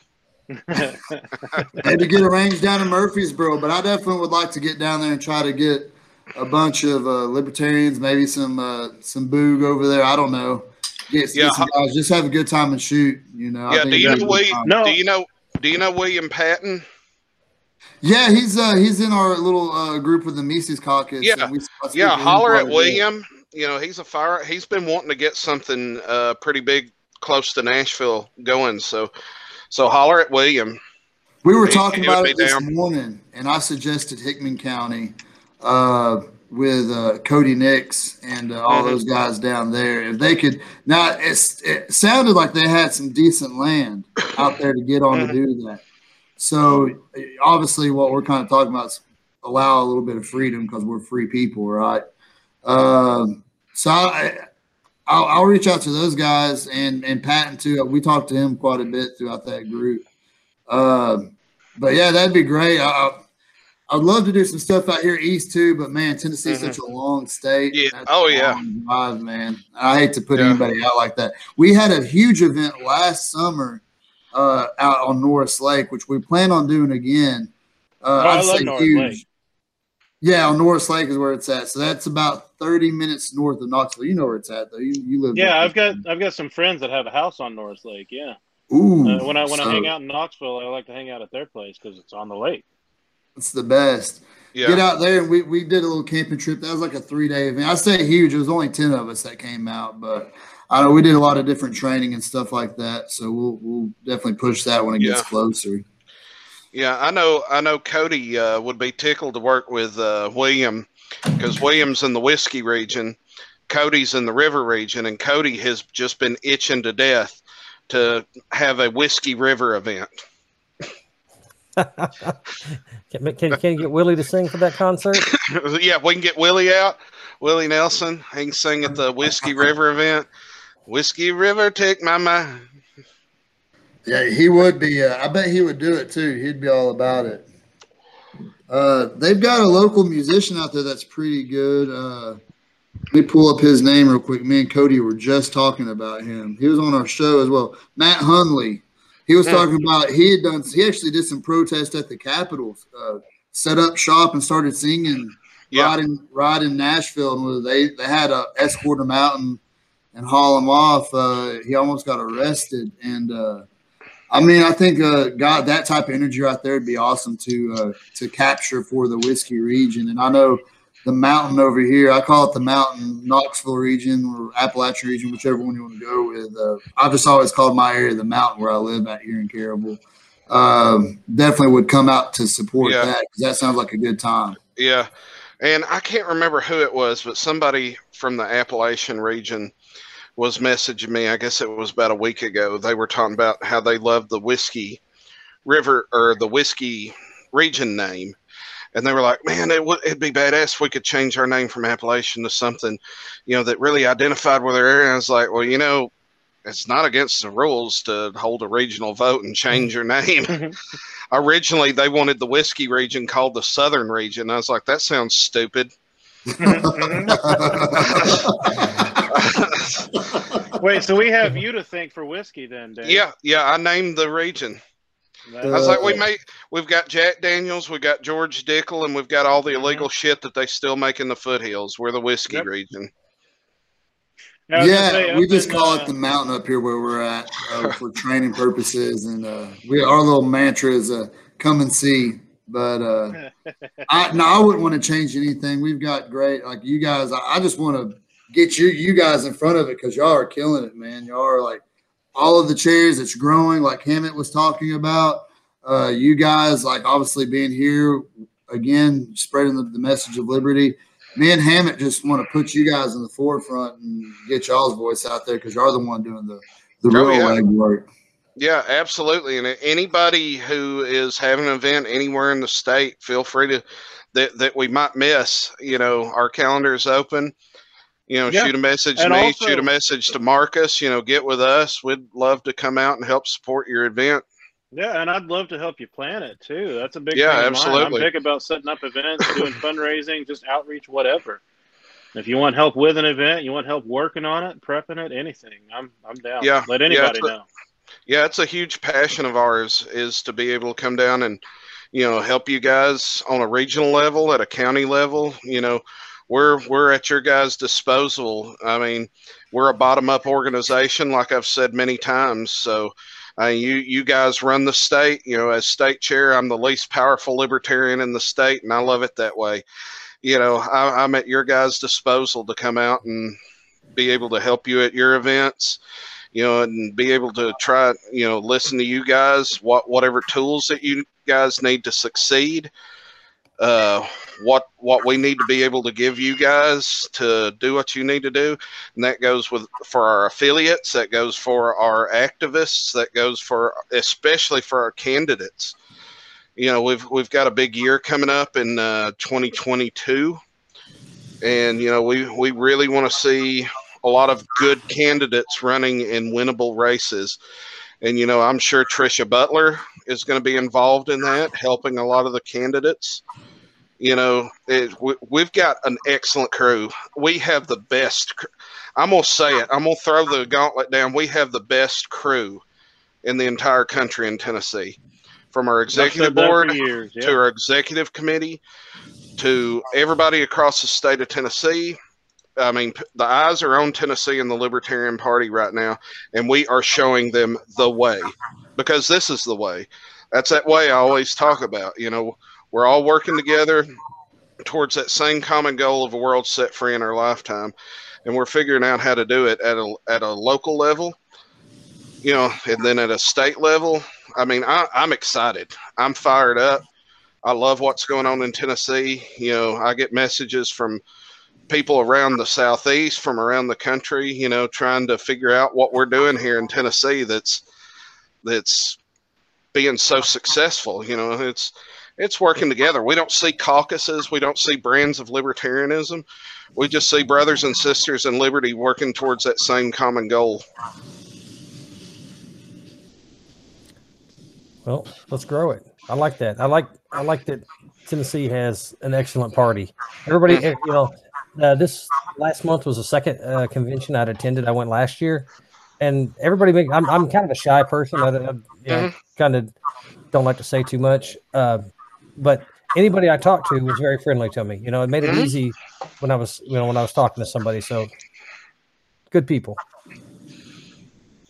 Maybe get a range down in Murfreesboro, but I definitely would like to get down there and try to get a bunch of uh, libertarians, maybe some uh, some boog over there. I don't know. Get, Yeah, get some guys, just have a good time and shoot. You know. I Yeah, think do you know a we- no, Do you know? Do you know William Patton? Yeah, he's uh he's in our little uh, group with the Mises Caucus. Yeah. we- Yeah, holler at a bit. William. You know, he's a fire. He's been wanting to get something uh, pretty big close to Nashville going. So, so holler at William. We were He- talking he about it this down. morning, and I suggested Hickman County uh, with uh, Cody Nix and uh, all Mhm. those guys down there. If they could, now it's, it sounded like they had some decent land out there to get on to do that. So obviously, what we're kind of talking about is allow a little bit of freedom because we're free people, right? Um, so I, I'll, I'll reach out to those guys and and Patton too. We talked to him quite a bit throughout that group. Um, but yeah, that'd be great. I, I- I'd love to do some stuff out here east too, but man, Tennessee's Mhm. such a long state. Yeah. That's Oh, yeah. long drive, man. I hate to put Yeah. anybody out like that. We had a huge event last summer uh, out on Norris Lake, which we plan on doing again. Uh, Oh, I I'd love say Norris huge. Lake. Yeah, on Norris Lake is where it's at. So that's about 30 minutes north of Knoxville. You know where it's at, though. You, you live Yeah, there. I've got I've got some friends that have a house on Norris Lake. Yeah, Ooh, uh, when I when I hang out in Knoxville, I like to hang out at their place because it's on the lake. It's the best. Yeah. Get out there and we, we did a little camping trip. That was like a three day event. I say huge. It was only 10 of us that came out, but I know we did a lot of different training and stuff like that. So we'll, we'll definitely push that when it gets closer. Yeah, I know. I know Cody uh, would be tickled to work with uh, William because William's in the whiskey region, Cody's in the river region, and Cody has just been itching to death to have a whiskey river event. Can, can, can you get Willie to sing for that concert? yeah, we can get Willie out. Willie Nelson, he can sing at the Whiskey River event. Whiskey River, take my mind. Yeah, he would be. Uh, I bet he would do it too. He'd be all about it. Uh, they've got a local musician out there that's pretty good. Uh, let me pull up his name real quick. Me and Cody were just talking about him. He was on our show as well. Matt Hunley. He was Hmm. talking about he had done. He actually did some protest at the Capitol. Uh, set up shop and started singing Yeah. ride in ride in Nashville, and they they had to escort him out and and haul him off. Uh, he almost got arrested, and uh, I mean, I think uh, God, that type of energy right there would be awesome to uh, to capture for the whiskey region. And I know the mountain over here, I call it the mountain Knoxville region or Appalachian region, whichever one you want to go with. Uh, I've just always called my area the mountain where I live out here in Caribou. Um, definitely would come out to support Yeah. that because that sounds like a good time. Yeah. And I can't remember who it was, but somebody from the Appalachian region was messaging me. I guess it was about a week ago. They were talking about how they love the whiskey river or the whiskey region name. And they were like, man, it would, it'd be badass if we could change our name from Appalachian to something, you know, that really identified with our area. And I was like, well, you know, it's not against the rules to hold a regional vote and change your name. Mm-hmm. Originally, they wanted the whiskey region called the Southern region. I was like, that sounds stupid. Wait, so we have you to thank for whiskey then, Dave? yeah, yeah, I named the region. That- I was like, we Uh, make, we've got Jack Daniels, we've got George Dickel, and we've got all the illegal shit that they still make in the foothills. We're the whiskey Yep. region. I was gonna yeah, say, we just in, call uh, it the mountain up here where we're at uh, for training purposes, and uh, we our little mantra is uh, "come and see." But uh, I no, I wouldn't want to change anything. We've got great, like you guys. I, I just want to get you you guys in front of it because y'all are killing it, man. Y'all are like all of the chairs. It's growing, like Hammett was talking about. Uh, you guys, like obviously being here again, spreading the, the message of liberty me and Hammett just want to put you guys in the forefront and get y'all's voice out there because you're the one doing the the Oh, real yeah. legwork. Yeah, absolutely. And anybody who is having an event anywhere in the state, feel free to that that we might miss. You know, our calendar is open. You know, Yeah. shoot a message to me, also- shoot a message to Marcus. You know, get with us. We'd love to come out and help support your event. Yeah, and I'd love to help you plan it too. That's a big Yeah, thing absolutely. I'm big about setting up events, doing fundraising, just outreach, whatever. If you want help with an event, you want help working on it, prepping it, anything, I'm I'm down. Yeah, let anybody a- know. Yeah, it's a huge passion of ours is to be able to come down and you know help you guys on a regional level, at a county level. You know, we're we're at your guys' disposal. I mean, we're a bottom up organization, like I've said many times. So. Uh, you you guys run the state. You know, as state chair, I'm the least powerful libertarian in the state, and I love it that way. You know, I, I'm at your guys' disposal to come out and be able to help you at your events you know, and be able to try, you know, listen to you guys, what whatever tools that you guys need to succeed, uh, what what we need to be able to give you guys to do what you need to do, and that goes with for our affiliates, that goes for our activists, that goes for especially for our candidates. You know, we've we've got a big year coming up in uh, 2022, and you know, we we really want to see a lot of good candidates running in winnable races. And, you know, I'm sure Tricia Butler is going to be involved in that, helping a lot of the candidates. You know, it, we, we've got an excellent crew. We have the best. cr- I'm going to say it. I'm going to throw the gauntlet down. We have the best crew in the entire country in Tennessee. From our executive board years, yeah. to our executive committee to everybody across the state of Tennessee. I mean, the eyes are on Tennessee and the Libertarian Party right now, and we are showing them the way because this is the way. That's that way I always talk about. You know, we're all working together towards that same common goal of a world set free in our lifetime, and we're figuring out how to do it at a at a local level, you know, and then at a state level. I mean, I, I'm excited. I'm fired up. I love what's going on in Tennessee. You know, I get messages from people around the southeast, from around the country. You know, trying to figure out what we're doing here in Tennessee. That's that's being so successful. You know, it's it's working together. We don't see caucuses. We don't see brands of libertarianism. We just see brothers and sisters in liberty working towards that same common goal. Well, let's grow it. I like that. I like I like that Tennessee has an excellent party. Everybody, you know, uh, this last month was the second uh, convention I'd attended. I went last year, and everybody. Make, I'm I'm kind of a shy person. I, I you know, kind of don't like to say too much, uh, but anybody I talked to was very friendly to me. You know, it made it Mhm. easy when I was you know when I was talking to somebody. So good people.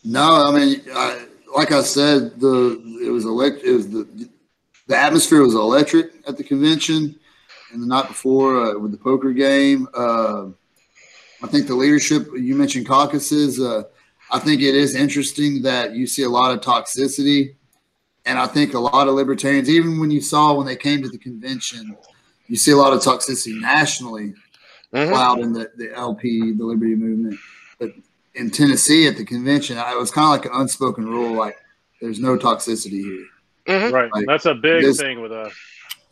No, I mean, I, like I said, the it was elect. It was the the atmosphere was electric at the convention, and the night before uh, with the poker game. Uh, I think the leadership you mentioned caucuses. Uh, I think it is interesting that you see a lot of toxicity, and I think a lot of libertarians, even when you saw when they came to the convention, you see a lot of toxicity nationally Mhm. cloud in the, the LP, the Liberty Movement. But in Tennessee at the convention, I, it was kind of like an unspoken rule, like there's no toxicity here. Mhm. Right. Like, That's a big this- thing with us.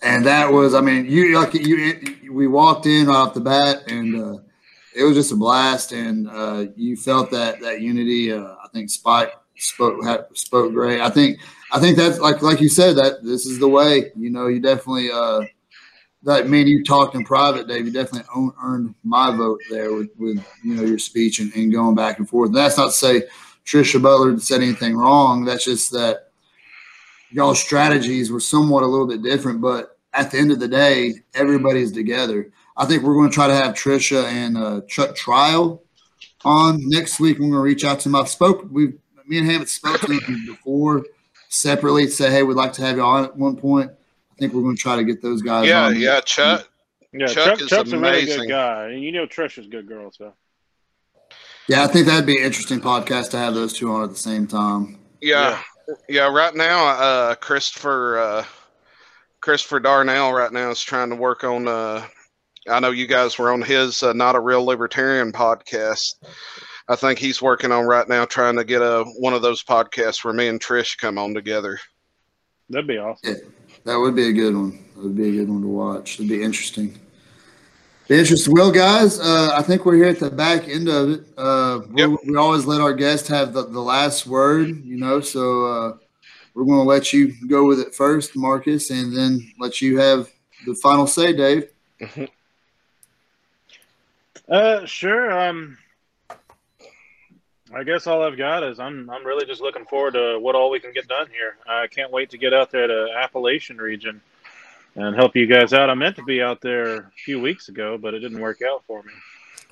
And that was, I mean, you like you, we walked in off the bat, and uh, it was just a blast. And uh, you felt that that unity. Uh, I think Spike spoke had, spoke great. I think I think that's like like you said that this is the way. You know, you definitely uh, that me and you talked in private, Dave. You definitely own, earned my vote there with with you know your speech and, and going back and forth. And that's not to say Trisha Butler said anything wrong. That's just that y'all's strategies were somewhat a little bit different, but at the end of the day, everybody's together. I think we're going to try to have Trisha and uh, Chuck Trial on next week. We're going to reach out to him. I've spoke. We, me and Hammett spoke to him before separately. Say, hey, we'd like to have you on at one point. I think we're going to try to get those guys. Yeah, on. yeah, Chuck. Yeah, Chuck Chuck, is Chuck's a really amazing. good guy, and you know Trisha's a good girl. So yeah. I think that'd be an interesting podcast to have those two on at the same time. Yeah, yeah. Yeah, right now, uh, Christopher, uh, Christopher Darnell, right now is trying to work on. Uh, I know you guys were on his uh, "Not a Real Libertarian" podcast. I think he's working on right now, trying to get a one of those podcasts where me and Trish come on together. that'd be awesome. That would be a good one. That would be a good one to watch. It'd be interesting. Be interesting. Well, guys, uh, I think we're here at the back end of it. Uh, we- Yep. We always let our guests have the, the last word, you know, so uh, we're going to let you go with it first, Marcus, and then let you have the final say, Dave. Uh, sure. Um, I guess all I've got is I'm I'm really just looking forward to what all we can get done here. I can't wait to get out there to Appalachian region and help you guys out. I meant to be out there a few weeks ago, but it didn't work out for me.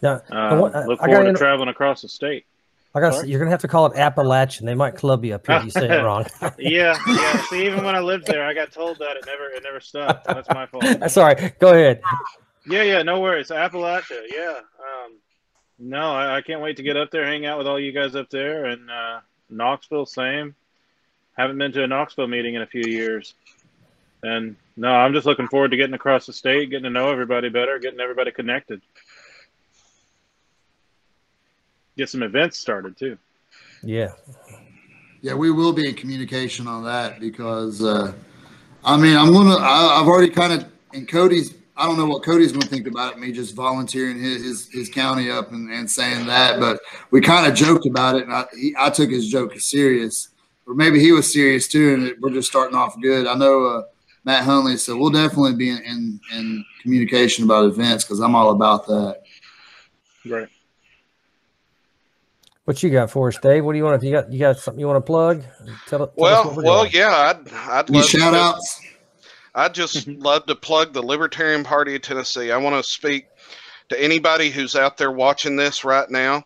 Yeah, Um, want- I- look forward gotta inter- traveling across the state. I got. You're gonna have to call it Appalachian. They might club you up here if you say it wrong. Yeah, yeah. See, even when I lived there, I got told that it never it never stuck. That's my fault. Sorry. Go ahead. Yeah, yeah, no worries. Appalachia, yeah. Um, no, I, I can't wait to get up there, hang out with all you guys up there, and uh, Knoxville, same. Haven't been to a Knoxville meeting in a few years, and no, I'm just looking forward to getting across the state, getting to know everybody better, getting everybody connected. Get some events started too. Yeah. Yeah, we will be in communication on that because, uh, I mean, I'm gonna. I, I've already kind of and Cody's. I don't know what Cody's gonna think about it, me just volunteering his his, his county up and, and saying that, but we kind of joked about it, and I he, I took his joke as serious, or maybe he was serious too, and it, we're just starting off good. I know uh, Matt Hunley, so we'll definitely be in in, in communication about events because I'm all about that. Great. What you got for us, Dave? What do you want? If you got you got something you want to plug? Tell, tell us Well, well, doing. yeah. I'd, I'd love to shout do- outs? I'd just love to plug the Libertarian Party of Tennessee. I want to speak to anybody who's out there watching this right now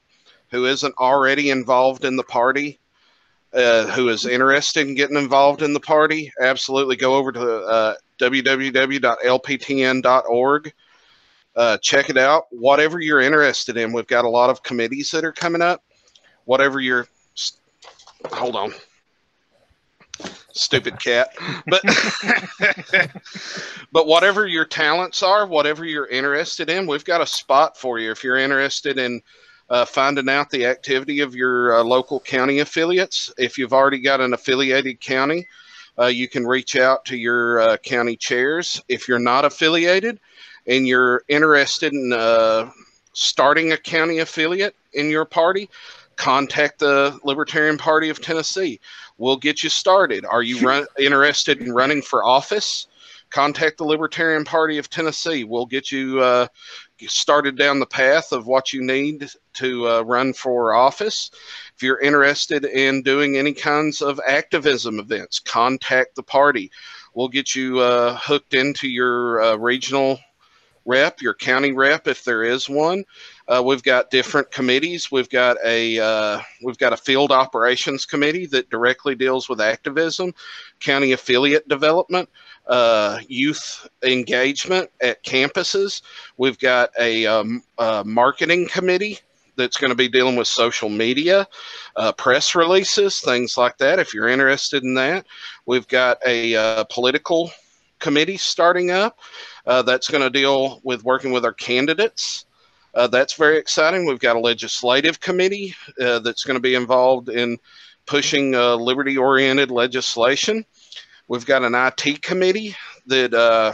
who isn't already involved in the party, uh, who is interested in getting involved in the party. Absolutely go over to uh, www.lptn.org. Uh, check it out. Whatever you're interested in, we've got a lot of committees that are coming up. Whatever you're, hold on stupid cat but but whatever your talents are whatever you're interested in we've got a spot for you if you're interested in uh, finding out the activity of your uh, local county affiliates if you've already got an affiliated county uh, you can reach out to your uh, county chairs if you're not affiliated and you're interested in uh, starting a county affiliate in your party contact the libertarian party of tennessee we'll get you started. Are you run, interested in running for office? Contact the Libertarian Party of Tennessee. We'll get you uh, started down the path of what you need to uh, run for office. If you're interested in doing any kinds of activism events, contact the party. We'll get you uh, hooked into your uh, regional rep, your county rep, if there is one. Uh, we've got different committees. We've got a uh, we've got a field operations committee that directly deals with activism, county affiliate development, uh, youth engagement at campuses. We've got a, um, a marketing committee that's going to be dealing with social media, uh, press releases, things like that. If you're interested in that, we've got a uh, political committee starting up uh, that's going to deal with working with our candidates. Uh, that's very exciting. We've got a legislative committee uh, that's going to be involved in pushing uh, liberty oriented legislation. We've got an IT committee that uh,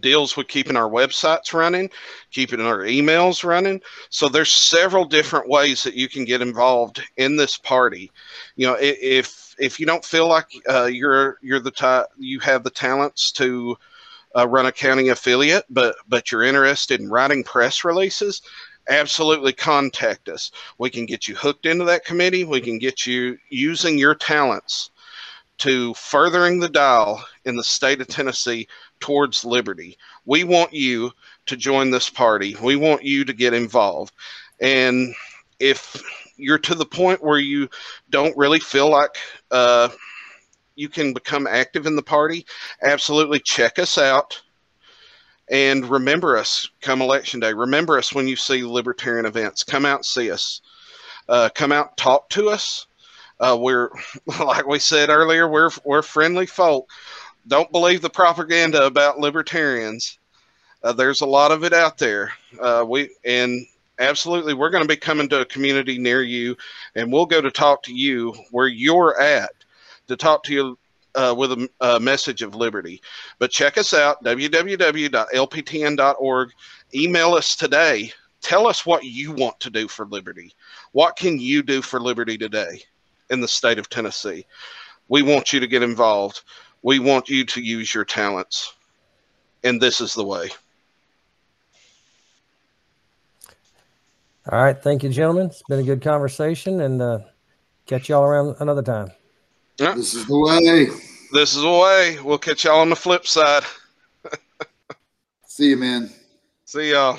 deals with keeping our websites running, keeping our emails running. So there's several different ways that you can get involved in this party. You know, if if you don't feel like uh, you're you're the type you have the talents to uh, run a county affiliate, but but you're interested in writing press releases, absolutely contact us. We can get you hooked into that committee. We can get you using your talents to furthering the dial in the state of Tennessee towards liberty. We want you to join this party. We want you to get involved. And if you're to the point where you don't really feel like uh, you can become active in the party, absolutely check us out. And remember us come election day. Remember us when you see libertarian events. Come out see us. Uh, come out talk to us. Uh, we're, like we said earlier, we're, we're friendly folk. Don't believe the propaganda about libertarians. Uh, there's a lot of it out there. Uh, we and absolutely, we're going to be coming to a community near you, and we'll go to talk to you where you're at to talk to you uh, with a, a, message of liberty. But check us out, www.lptn.org. Email us today. Tell us what you want to do for liberty. What can you do for liberty today in the state of Tennessee? We want you to get involved. We want you to use your talents. And this is the way. All right. Thank you, gentlemen. It's been a good conversation and uh, catch y'all around another time. This is the way. This is the way. We'll catch y'all on the flip side. See you, man. See y'all.